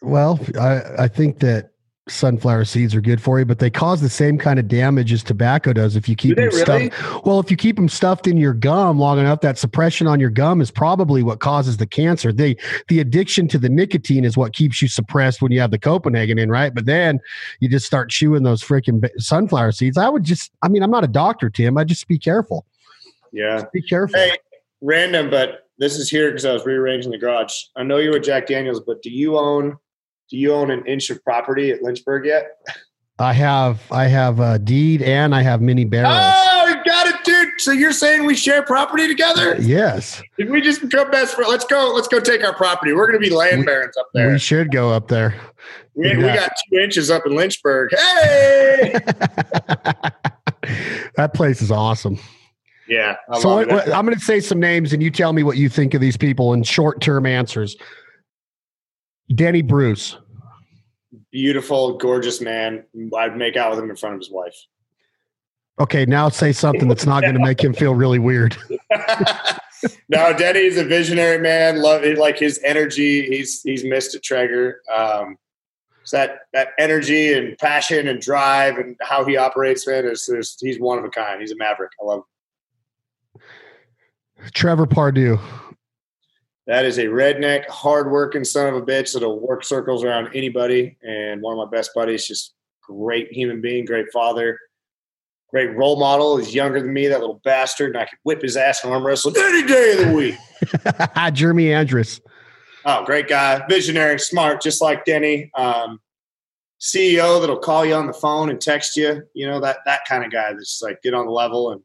Well, I, I think that sunflower seeds are good for you, but they cause the same kind of damage as tobacco does if you keep them really? stuffed. Well, if you keep them stuffed in your gum long enough, that suppression on your gum is probably what causes the cancer. The the addiction to the nicotine is what keeps you suppressed when you have the Copenhagen in, right? But then you just start chewing those freaking sunflower seeds. I would just, I mean, I'm not a doctor, Tim. I just be careful. Yeah, just be careful. Hey, random, but this is here because I was rearranging the garage. I know you're with Jack Daniels, but do you own do you own an inch of property at Lynchburg yet? I have I have a deed and I have many barrels. Oh, you got it, dude. So you're saying we share property together? Uh, yes. Did we just become best friends? Let's go. Let's go take our property. We're going to be land we, barons up there. We should go up there. We, yeah. we got two inches up in Lynchburg. Hey, that place is awesome. Yeah. I so what, I'm going to say some names, and you tell me what you think of these people in short term answers. Denny Bruce. Beautiful, gorgeous man. I'd make out with him in front of his wife. Okay, now say something that's not going to make him feel really weird. no, Denny is a visionary man. Love it, like his energy. He's he's missed at Traeger. Um, so that that energy and passion and drive and how he operates, man, is, is he's one of a kind. He's a maverick. I love him. Trevor Pardue. That is a redneck, hardworking son of a bitch that'll work circles around anybody. And one of my best buddies, just great human being, great father, great role model. He's younger than me, that little bastard, and I could whip his ass and arm wrestle any day of the week. Jeremy Andrus. Oh, great guy, visionary, smart, just like Denny. Um, CEO that'll call you on the phone and text you. You know that that kind of guy that's like get on the level and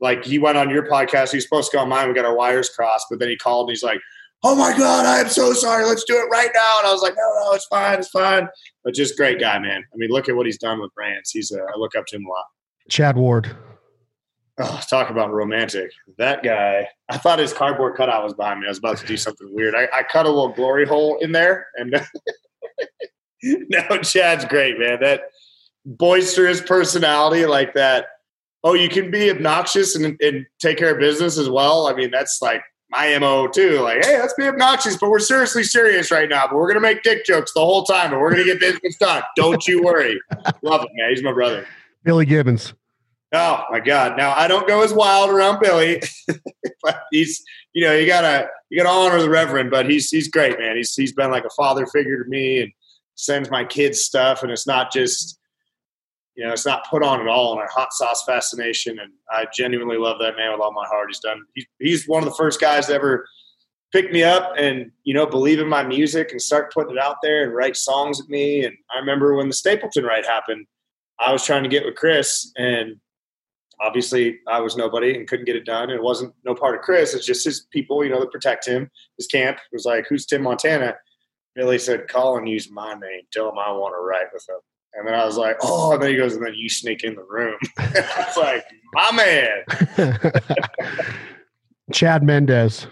like he went on your podcast. He's supposed to go on mine. We got our wires crossed, but then he called and he's like, "Oh my god, I am so sorry. Let's do it right now." And I was like, "No, no, it's fine, it's fine." But just great guy, man. I mean, look at what he's done with brands. He's a, I look up to him a lot. Chad Ward. Oh, talk about romantic. That guy, I thought his cardboard cutout was behind me. I was about to do something weird. I, I cut a little glory hole in there, and no, Chad's great, man. That boisterous personality, like that oh, you can be obnoxious and, and take care of business as well. I mean, that's like my MO too. Like, hey, let's be obnoxious, but we're seriously serious right now. But we're gonna make dick jokes the whole time, but we're gonna get business done. Don't you worry. Love him, man. He's my brother. Billy Gibbons. Oh my God. Now I don't go as wild around Billy, but he's you know, you gotta you gotta honor the Reverend, but he's he's great, man. He's he's been like a father figure to me and sends my kids stuff, and it's not just you know, it's not put on at all in our hot sauce fascination. And I genuinely love that man with all my heart. He's done, he's, he's one of the first guys to ever pick me up and, you know, believe in my music and start putting it out there and write songs with me. And I remember when the Stapleton ride happened, I was trying to get with Chris and obviously I was nobody and couldn't get it done. And it wasn't no part of Chris. It's just his people, you know, that protect him. His camp was like, who's Tim Montana? Billy said, call and use my name. Tell him I want to write with him. And then I was like, oh, and then he goes, and then you sneak in the room. it's like, my man. Chad Mendes.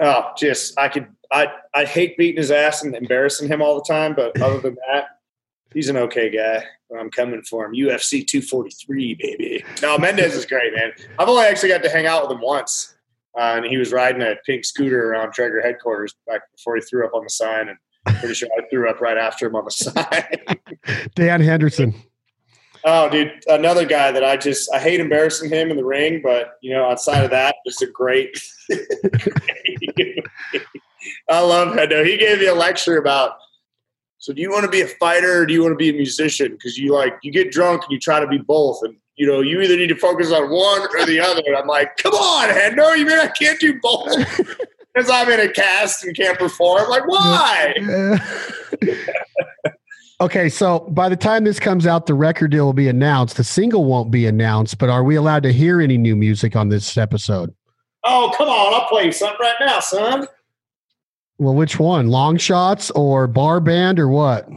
Oh, just I could I I hate beating his ass and embarrassing him all the time, but other than that, he's an okay guy. I'm coming for him. UFC 243, baby. No, Mendes is great, man. I've only actually got to hang out with him once, uh, and he was riding a pink scooter around Traeger headquarters back before he threw up on the sign, and Pretty sure I threw up right after him on the side. Dan Henderson. Oh, dude, another guy that I just I hate embarrassing him in the ring, but you know, outside of that, just a great. I love Hendo. He gave me a lecture about. So, do you want to be a fighter or do you want to be a musician? Because you like you get drunk and you try to be both, and you know you either need to focus on one or the other. And I'm like, come on, Hendo, you mean I can't do both? because I'm in a cast and can't perform. Like, why? okay, so by the time this comes out, the record deal will be announced. The single won't be announced, but are we allowed to hear any new music on this episode? Oh, come on. I'll play you something right now, son. Well, which one? Long shots or bar band or what?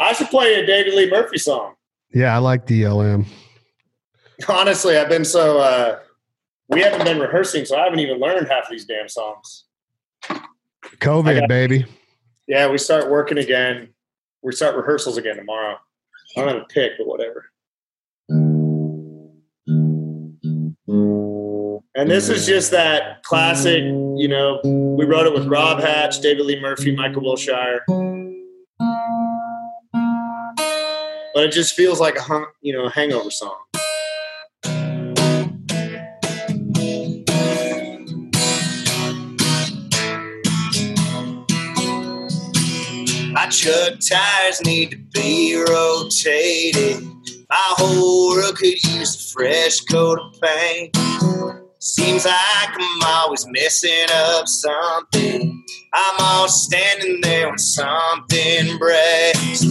I should play a David Lee Murphy song. Yeah, I like DLM. Honestly, I've been so uh, we haven't been rehearsing, so I haven't even learned half of these damn songs. COVID, got, baby. Yeah, we start working again. We start rehearsals again tomorrow. I don't have a pick, but whatever. And this is just that classic, you know, we wrote it with Rob Hatch, David Lee Murphy, Michael Wilshire. But it just feels like a hung, you know, hangover song. Truck tires need to be rotated. My whole world could use a fresh coat of paint. Seems like I'm always messing up something. I'm all standing there when something breaks.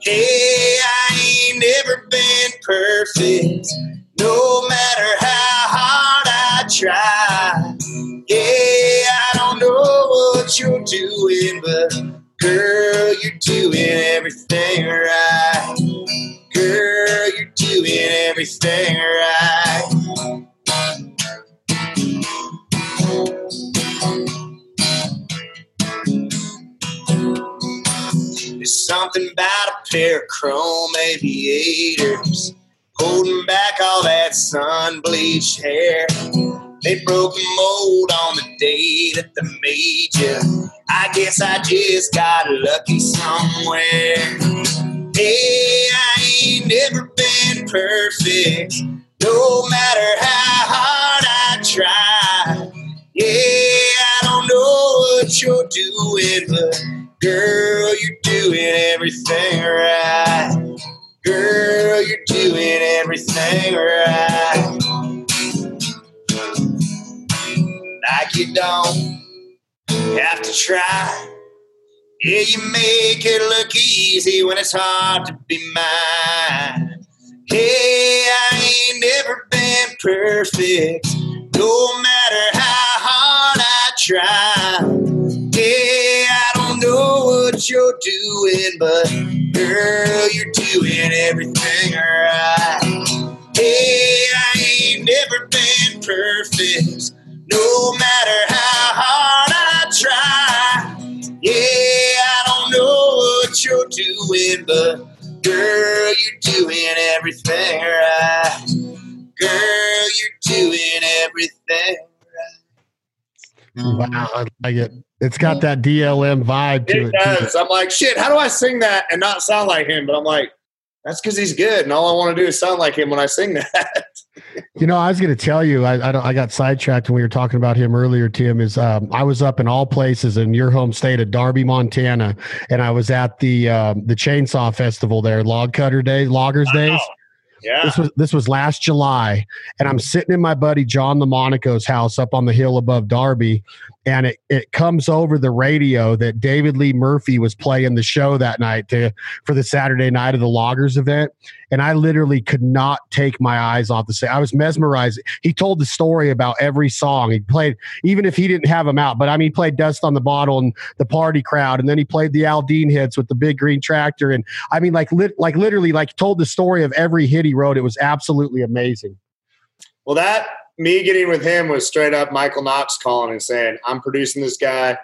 Hey, I ain't never been perfect, no matter how hard I try. Yeah, I don't know what you're doing, but Girl, you're doing everything right. Girl, you're doing everything right. There's something about a pair of chrome aviators holding back all that sun bleached hair. They broke a mold on the day that they made you. I guess I just got lucky somewhere. Hey, I ain't never been perfect, no matter how hard I try. Yeah, I don't know what you're doing, but girl, you're doing everything right. Girl, you're doing everything right. Like you don't have to try. Yeah, you make it look easy when it's hard to be mine. Hey, I ain't never been perfect, no matter how hard I try. Yeah, I don't know what you're doing, but girl, you're doing everything right. Hey, I ain't never been perfect no matter how hard I try. Yeah, I don't know what you're doing, but girl, you're doing everything right. Girl, you're doing everything right. Wow, I like it. It's got that DLM vibe to it. It does. I'm like, shit, how do I sing that and not sound like him? But I'm like, that's because he's good, and all I want to do is sound like him when I sing that. You know, I was going to tell you, I, I, I, got sidetracked when we were talking about him earlier, Tim. Is um, I was up in all places in your home state of Darby, Montana, and I was at the um, the Chainsaw Festival there, Log Cutter Day, Loggers Days. Yeah. This was this was last July, and I'm sitting in my buddy John the Monaco's house up on the hill above Darby, and it, it comes over the radio that David Lee Murphy was playing the show that night to for the Saturday night of the Loggers event. And I literally could not take my eyes off the set. I was mesmerized. He told the story about every song. He played, even if he didn't have them out, but I mean, he played Dust on the Bottle and the Party Crowd, and then he played the Aldean hits with the Big Green Tractor. And I mean, like, lit, like literally, like told the story of every hit he wrote. It was absolutely amazing. Well, that me getting with him was straight up Michael Knox calling and saying, "I'm producing this guy.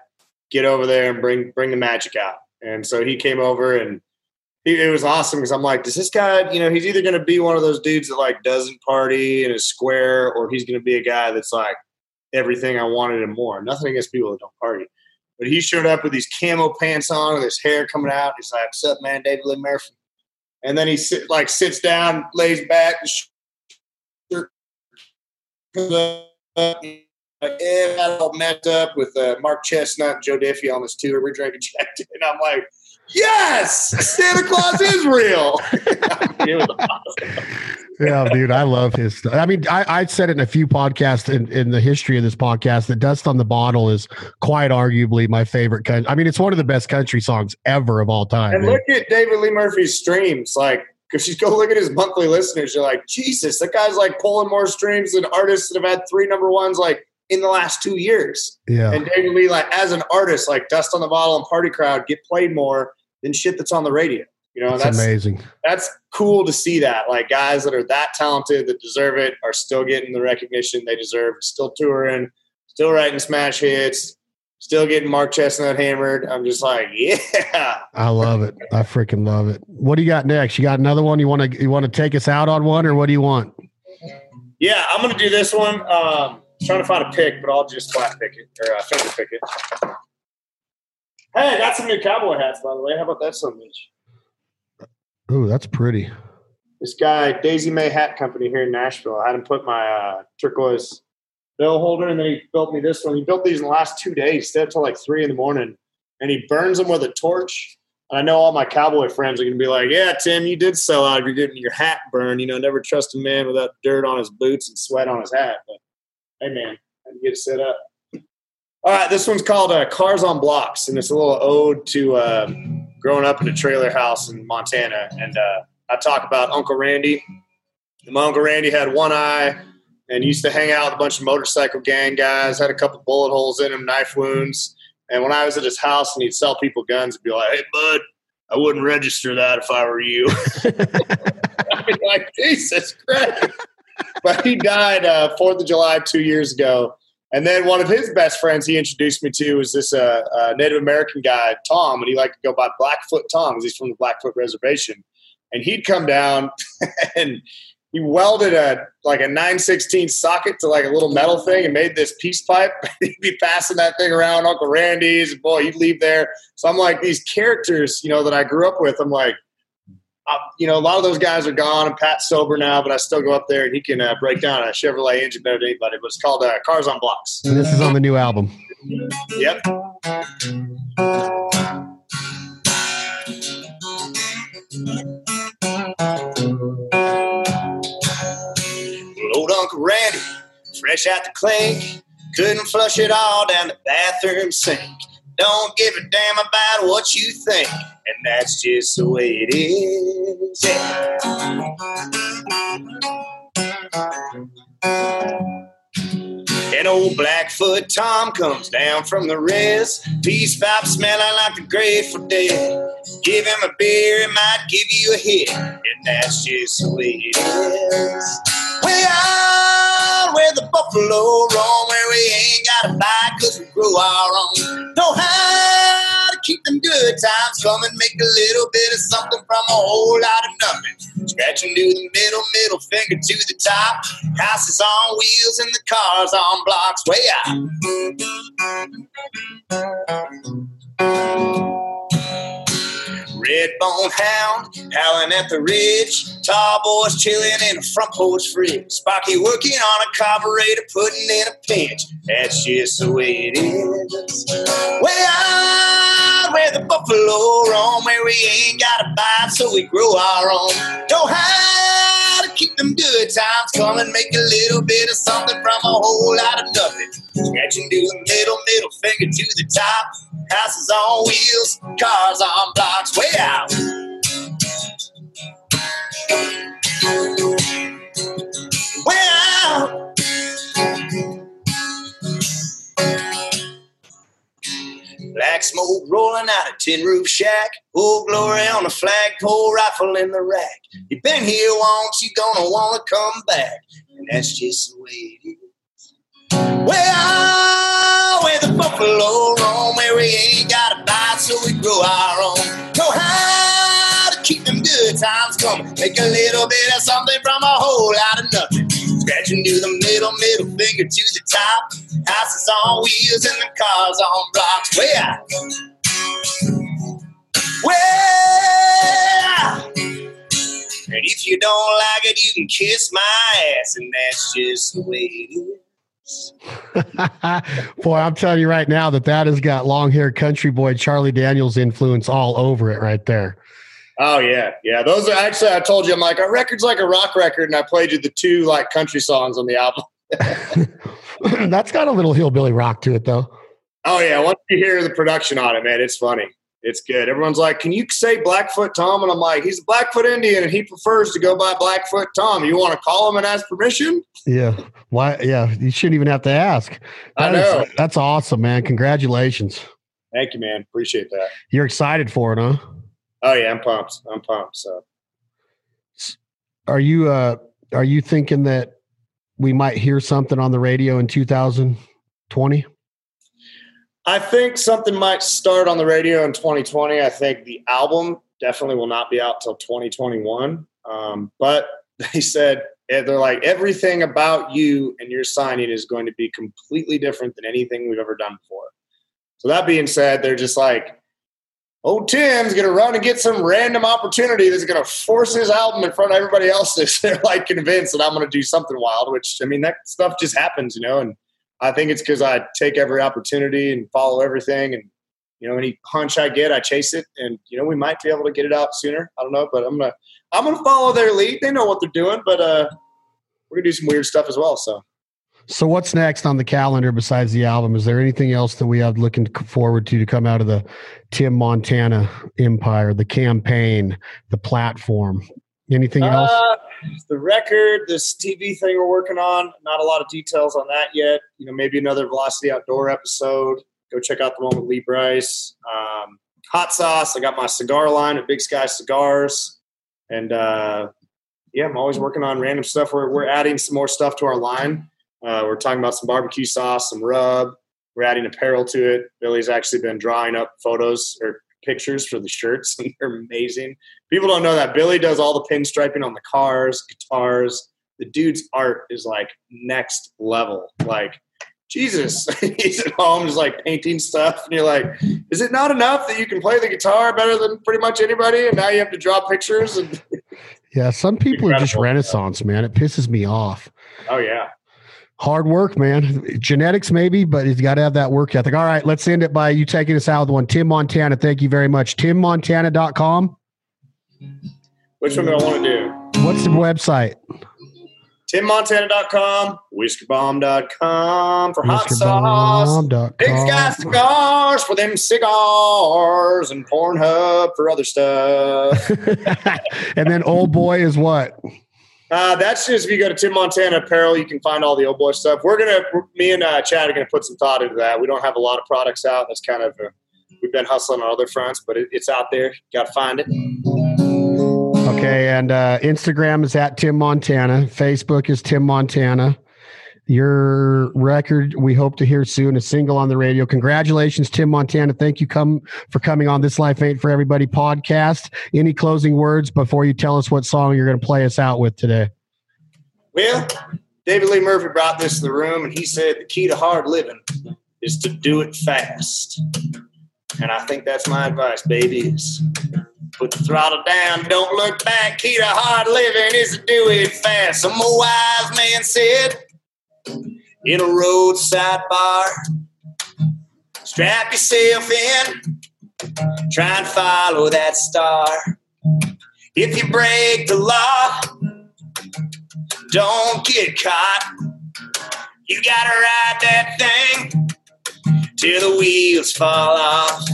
Get over there and bring bring the magic out." And so he came over and he, it was awesome because I'm like, does this guy, you know, he's either going to be one of those dudes that like doesn't party and is square, or he's going to be a guy that's like everything I wanted and more. Nothing against people that don't party. But he showed up with these camo pants on, with his hair coming out. He's like, "What's up, man, David Lee Murphy?" And then he sit, like sits down, lays back, yeah, got all messed up with uh, Mark Chesnutt and Joe Diffie on this tour. We're drinking Jack, and I'm like, yes, Santa Claus is real. yeah, dude, I love his stuff. I mean, I, I said it in a few podcasts in, in the history of this podcast that Dust on the Bottle is quite arguably my favorite. Country. I mean, it's one of the best country songs ever of all time. And man. look at David Lee Murphy's streams. Like, because you go look at his monthly listeners, you're like, Jesus, that guy's like pulling more streams than artists that have had three number ones like in the last two years. Yeah. And David Lee, like as an artist, like Dust on the Bottle and Party Crowd get played more than shit that's on the radio. You know, that's, that's amazing. That's cool to see that. Like guys that are that talented that deserve it are still getting the recognition they deserve, still touring, still writing smash hits, still getting Mark Chesnutt hammered. I'm just like, yeah. I love it. I freaking love it. What do you got next? You got another one? You want to you want to take us out on one, or what do you want? Yeah, I'm gonna do this one. Um, trying to find a pick, but I'll just flat pick it or uh, finger pick it. Hey, I got some new cowboy hats, by the way. How about that, so much? Oh, that's pretty. This guy, Daisy May Hat Company here in Nashville. I had him put my uh, turquoise bill holder, and then he built me this one. He built these in the last two days. Stayed up till like three in the morning, and he burns them with a torch. And I know all my cowboy friends are going to be like, "Yeah, Tim, you did sell out. You're getting your hat burned. You know, never trust a man without dirt on his boots and sweat on his hat." But hey, man, I can get it set up. All right, this one's called uh, "Cars on Blocks," and it's a little ode to uh, growing up in a trailer house in Montana. And uh, I talk about Uncle Randy. And my Uncle Randy had one eye and used to hang out with a bunch of motorcycle gang guys, had a couple bullet holes in him, knife wounds. And when I was at his house and he'd sell people guns, and be like, hey, bud, I wouldn't register that if I were you. I'd be like, Jesus Christ. but he died uh, 4th of July two years ago. And then one of his best friends he introduced me to was this uh, uh, Native American guy, Tom, and he liked to go by Blackfoot Tom because he's from the Blackfoot Reservation. And he'd come down and he welded a like a 916 socket to like a little metal thing and made this peace pipe. he'd be passing that thing around Uncle Randy's. And boy, he'd leave there. So I'm like these characters, you know, that I grew up with. I'm like, uh, you know, a lot of those guys are gone and Pat's sober now, but I still go up there and he can uh, break down a Chevrolet engine better than anybody. But it's called uh, Cars on Blocks. And this is on the new album. Yep. Randy, fresh out the clink, couldn't flush it all down the bathroom sink. Don't give a damn about what you think, and that's just the way it is. Yeah. And old Blackfoot Tom comes down from the res, peace pipe smelling like the Grateful Dead. Give him a beer, he might give you a hit, and that's just the way it is. Way out where the buffalo roam, where we ain't got to buy cause we grow our own. Know how to keep them good times coming, make a little bit of something from a whole lot of nothing. Scratching to the middle, middle finger to the top. Houses on wheels and the cars on blocks, way out. Red bone hound howling at the ridge. Tall boys chilling in a front porch fridge. Sparky working on a carburetor, putting in a pinch. That's just the way it is. Way out where the buffalo roam, where we ain't got a bite, so we grow our own. How to keep them good times coming, make a little bit of something from a whole lot of nothing. Scratching to the middle, middle finger to the top. Houses on wheels, cars on blocks, way out. Way out. Black smoke rolling out a tin roof shack. Old glory on a flagpole, rifle in the rack. You've been here once, you're gonna wanna come back. And that's just the way it is. Well, where the buffalo roam, where we ain't got a bite, so we grow our own. Know how to keep them good times coming. Make a little bit of something from a whole lot of nothing. Scratching to the middle, middle finger to the top. Houses on wheels and the cars on blocks. Out. Well, and if you don't like it, you can kiss my ass, and that's just the way it is. boy, I'm telling you right now that that has got long haired country boy Charlie Daniels influence all over it right there. Oh yeah, yeah. Those are actually I told you I'm like our record's like a rock record, and I played you the two like country songs on the album. That's got a little hillbilly rock to it though. Oh yeah, once you hear the production on it, man, it's funny. It's good. Everyone's like, "Can you say Blackfoot Tom?" And I'm like, "He's a Blackfoot Indian, and he prefers to go by Blackfoot Tom. You want to call him and ask permission?" Yeah. Why? Yeah. You shouldn't even have to ask. I know. is- that's awesome, man. Congratulations. Thank you, man. Appreciate that. You're excited for it, huh? Oh yeah, I'm pumped. I'm pumped. So Are you uh are you thinking that we might hear something on the radio in 2020? I think something might start on the radio in 2020. I think the album definitely will not be out till 2021. Um, but they said eh, they're like everything about you and your signing is going to be completely different than anything we've ever done before. So that being said, they're just like, "Oh, Tim's going to run and get some random opportunity that's going to force his album in front of everybody else's." They're like convinced that I'm going to do something wild, which I mean that stuff just happens, you know, and I think it's because I take every opportunity and follow everything. And, you know, any hunch I get, I chase it. And, you know, we might be able to get it out sooner. I don't know, but I'm going to, I'm going to follow their lead. They know what they're doing, but, uh, we're going to do some weird stuff as well. So, So what's next on the calendar besides the album? Is there anything else that we have looking forward to to come out of the Tim Montana empire, the campaign, the platform? Anything else? uh, the record, this TV thing we're working on, not a lot of details on that yet. You know, maybe another Velocity Outdoor episode. Go check out the one with Lee Brice. Um, hot sauce. I got my cigar line at Big Sky Cigars. And uh, yeah, I'm always working on random stuff. We're, we're adding some more stuff to our line. Uh, we're talking about some barbecue sauce, some rub. We're adding apparel to it. Billy's actually been drawing up photos or pictures for the shirts, and they're amazing. People don't know that Billy does all the pinstriping on the cars, guitars. The dude's art is like next level. Like Jesus, he's at home just like painting stuff, and you're like, is it not enough that you can play the guitar better than pretty much anybody, and now you have to draw pictures? And Yeah, some people are just renaissance, man. It pisses me off. oh yeah, Hard work, man. Genetics, maybe, but he's got to have that work ethic. All right, let's end it by you taking us out with one. Tim Montana, thank you very much. TimMontana.com. which one do I want to do? What's the website? TimMontana.com, WhiskerBomb.com for hot sauce. Big Sky Cigars for them cigars and Pornhub for other stuff. and then old boy is what? Uh, that's just if you go to Tim Montana Apparel, you can find all the old boy stuff. We're gonna, me and uh, Chad are gonna put some thought into that. We don't have a lot of products out. That's kind of, uh we've been hustling on other fronts, but it, it's out there. Got to find it. Okay, and uh, Instagram is at Tim Montana. Facebook is Tim Montana. Your record, we hope to hear soon. A single on the radio. Congratulations, Tim Montana. Thank you come for coming on this Life Ain't for Everybody podcast. Any closing words before you tell us what song you're going to play us out with today? Well, David Lee Murphy brought this to the room, and he said the key to hard living is to do it fast. And I think that's my advice, babies. Put the throttle down, don't look back. Key to hard living is to do it fast. Some old wise man said in a roadside bar, strap yourself in, try and follow that star. If you break the law, don't get caught. You gotta ride that thing till the wheels fall off.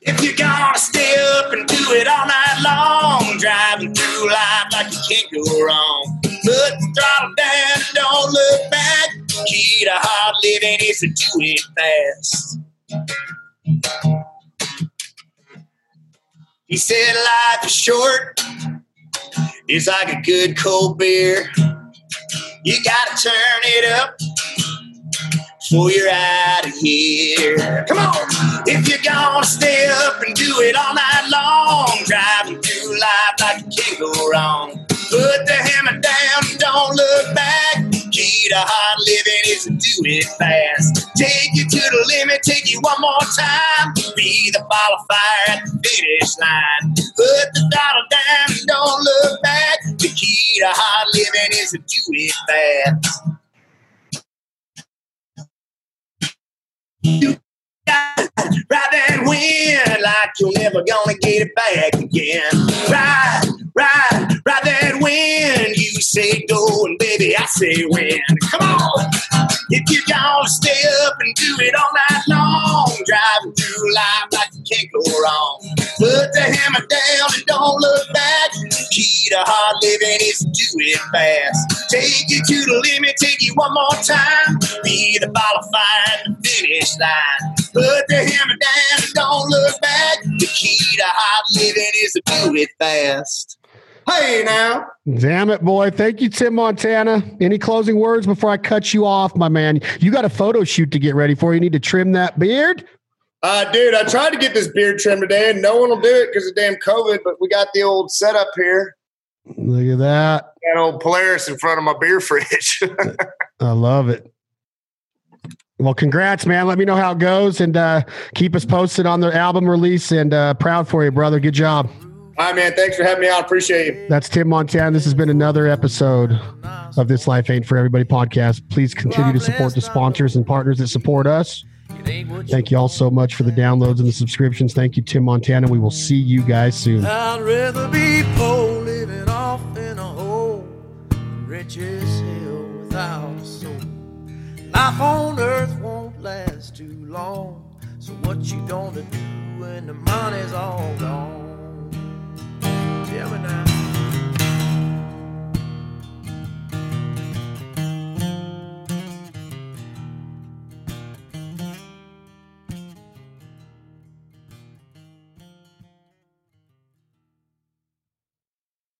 If you're gonna stay up and do it all night long, driving through life like you can't go wrong. Put the throttle down, don't look back. Key to hard living is to do it fast. He said life is short. It's like a good cold beer. You gotta turn it up before you're out of here. Come on! If you're gonna stay up and do it all night long, driving through life like you can't go wrong. To hard living is to do it fast. Take you to the limit, take you one more time. Be the ball of fire at the finish line. Put the throttle down, don't look back. The key to hard living is to do it fast. Got ride that wind like you're never gonna get it back again. Ride, ride, ride that wind. You say go and baby, I say when. Come on. If you're gonna stay up and do it all night long, driving through life like you can't go wrong. Put the hammer down and don't look back. The key to hard living is to do it fast. Take you to the limit, take you one more time. Be the of fire at the finish line. Put the hammer down and don't look back. The key to hard living is to do it fast. Hey now. Damn it, boy. Thank you, Tim Montana. Any closing words before I cut you off, my man? You got a photo shoot to get ready for. You need to trim that beard. Uh, dude, I tried to get this beard trimmed today, and no one will do it because of damn COVID. But we got the old setup here. Look at that. That old Polaris in front of my beer fridge. I love it. Well, congrats, man. Let me know how it goes and uh, keep us posted on the album release. And uh, proud for you, brother. Good job. All right, man. Thanks for having me on. Appreciate you. That's Tim Montana. This has been another episode of This Life Ain't For Everybody podcast. Please continue to support the sponsors and partners that support us. Thank you all so much for the downloads and the subscriptions. Thank you, Tim Montana. We will see you guys soon. I'd rather be poor living off in a hole rich as hell without a soul. Life on earth won't last too long. So what you gonna do when the money's all gone? Gemini.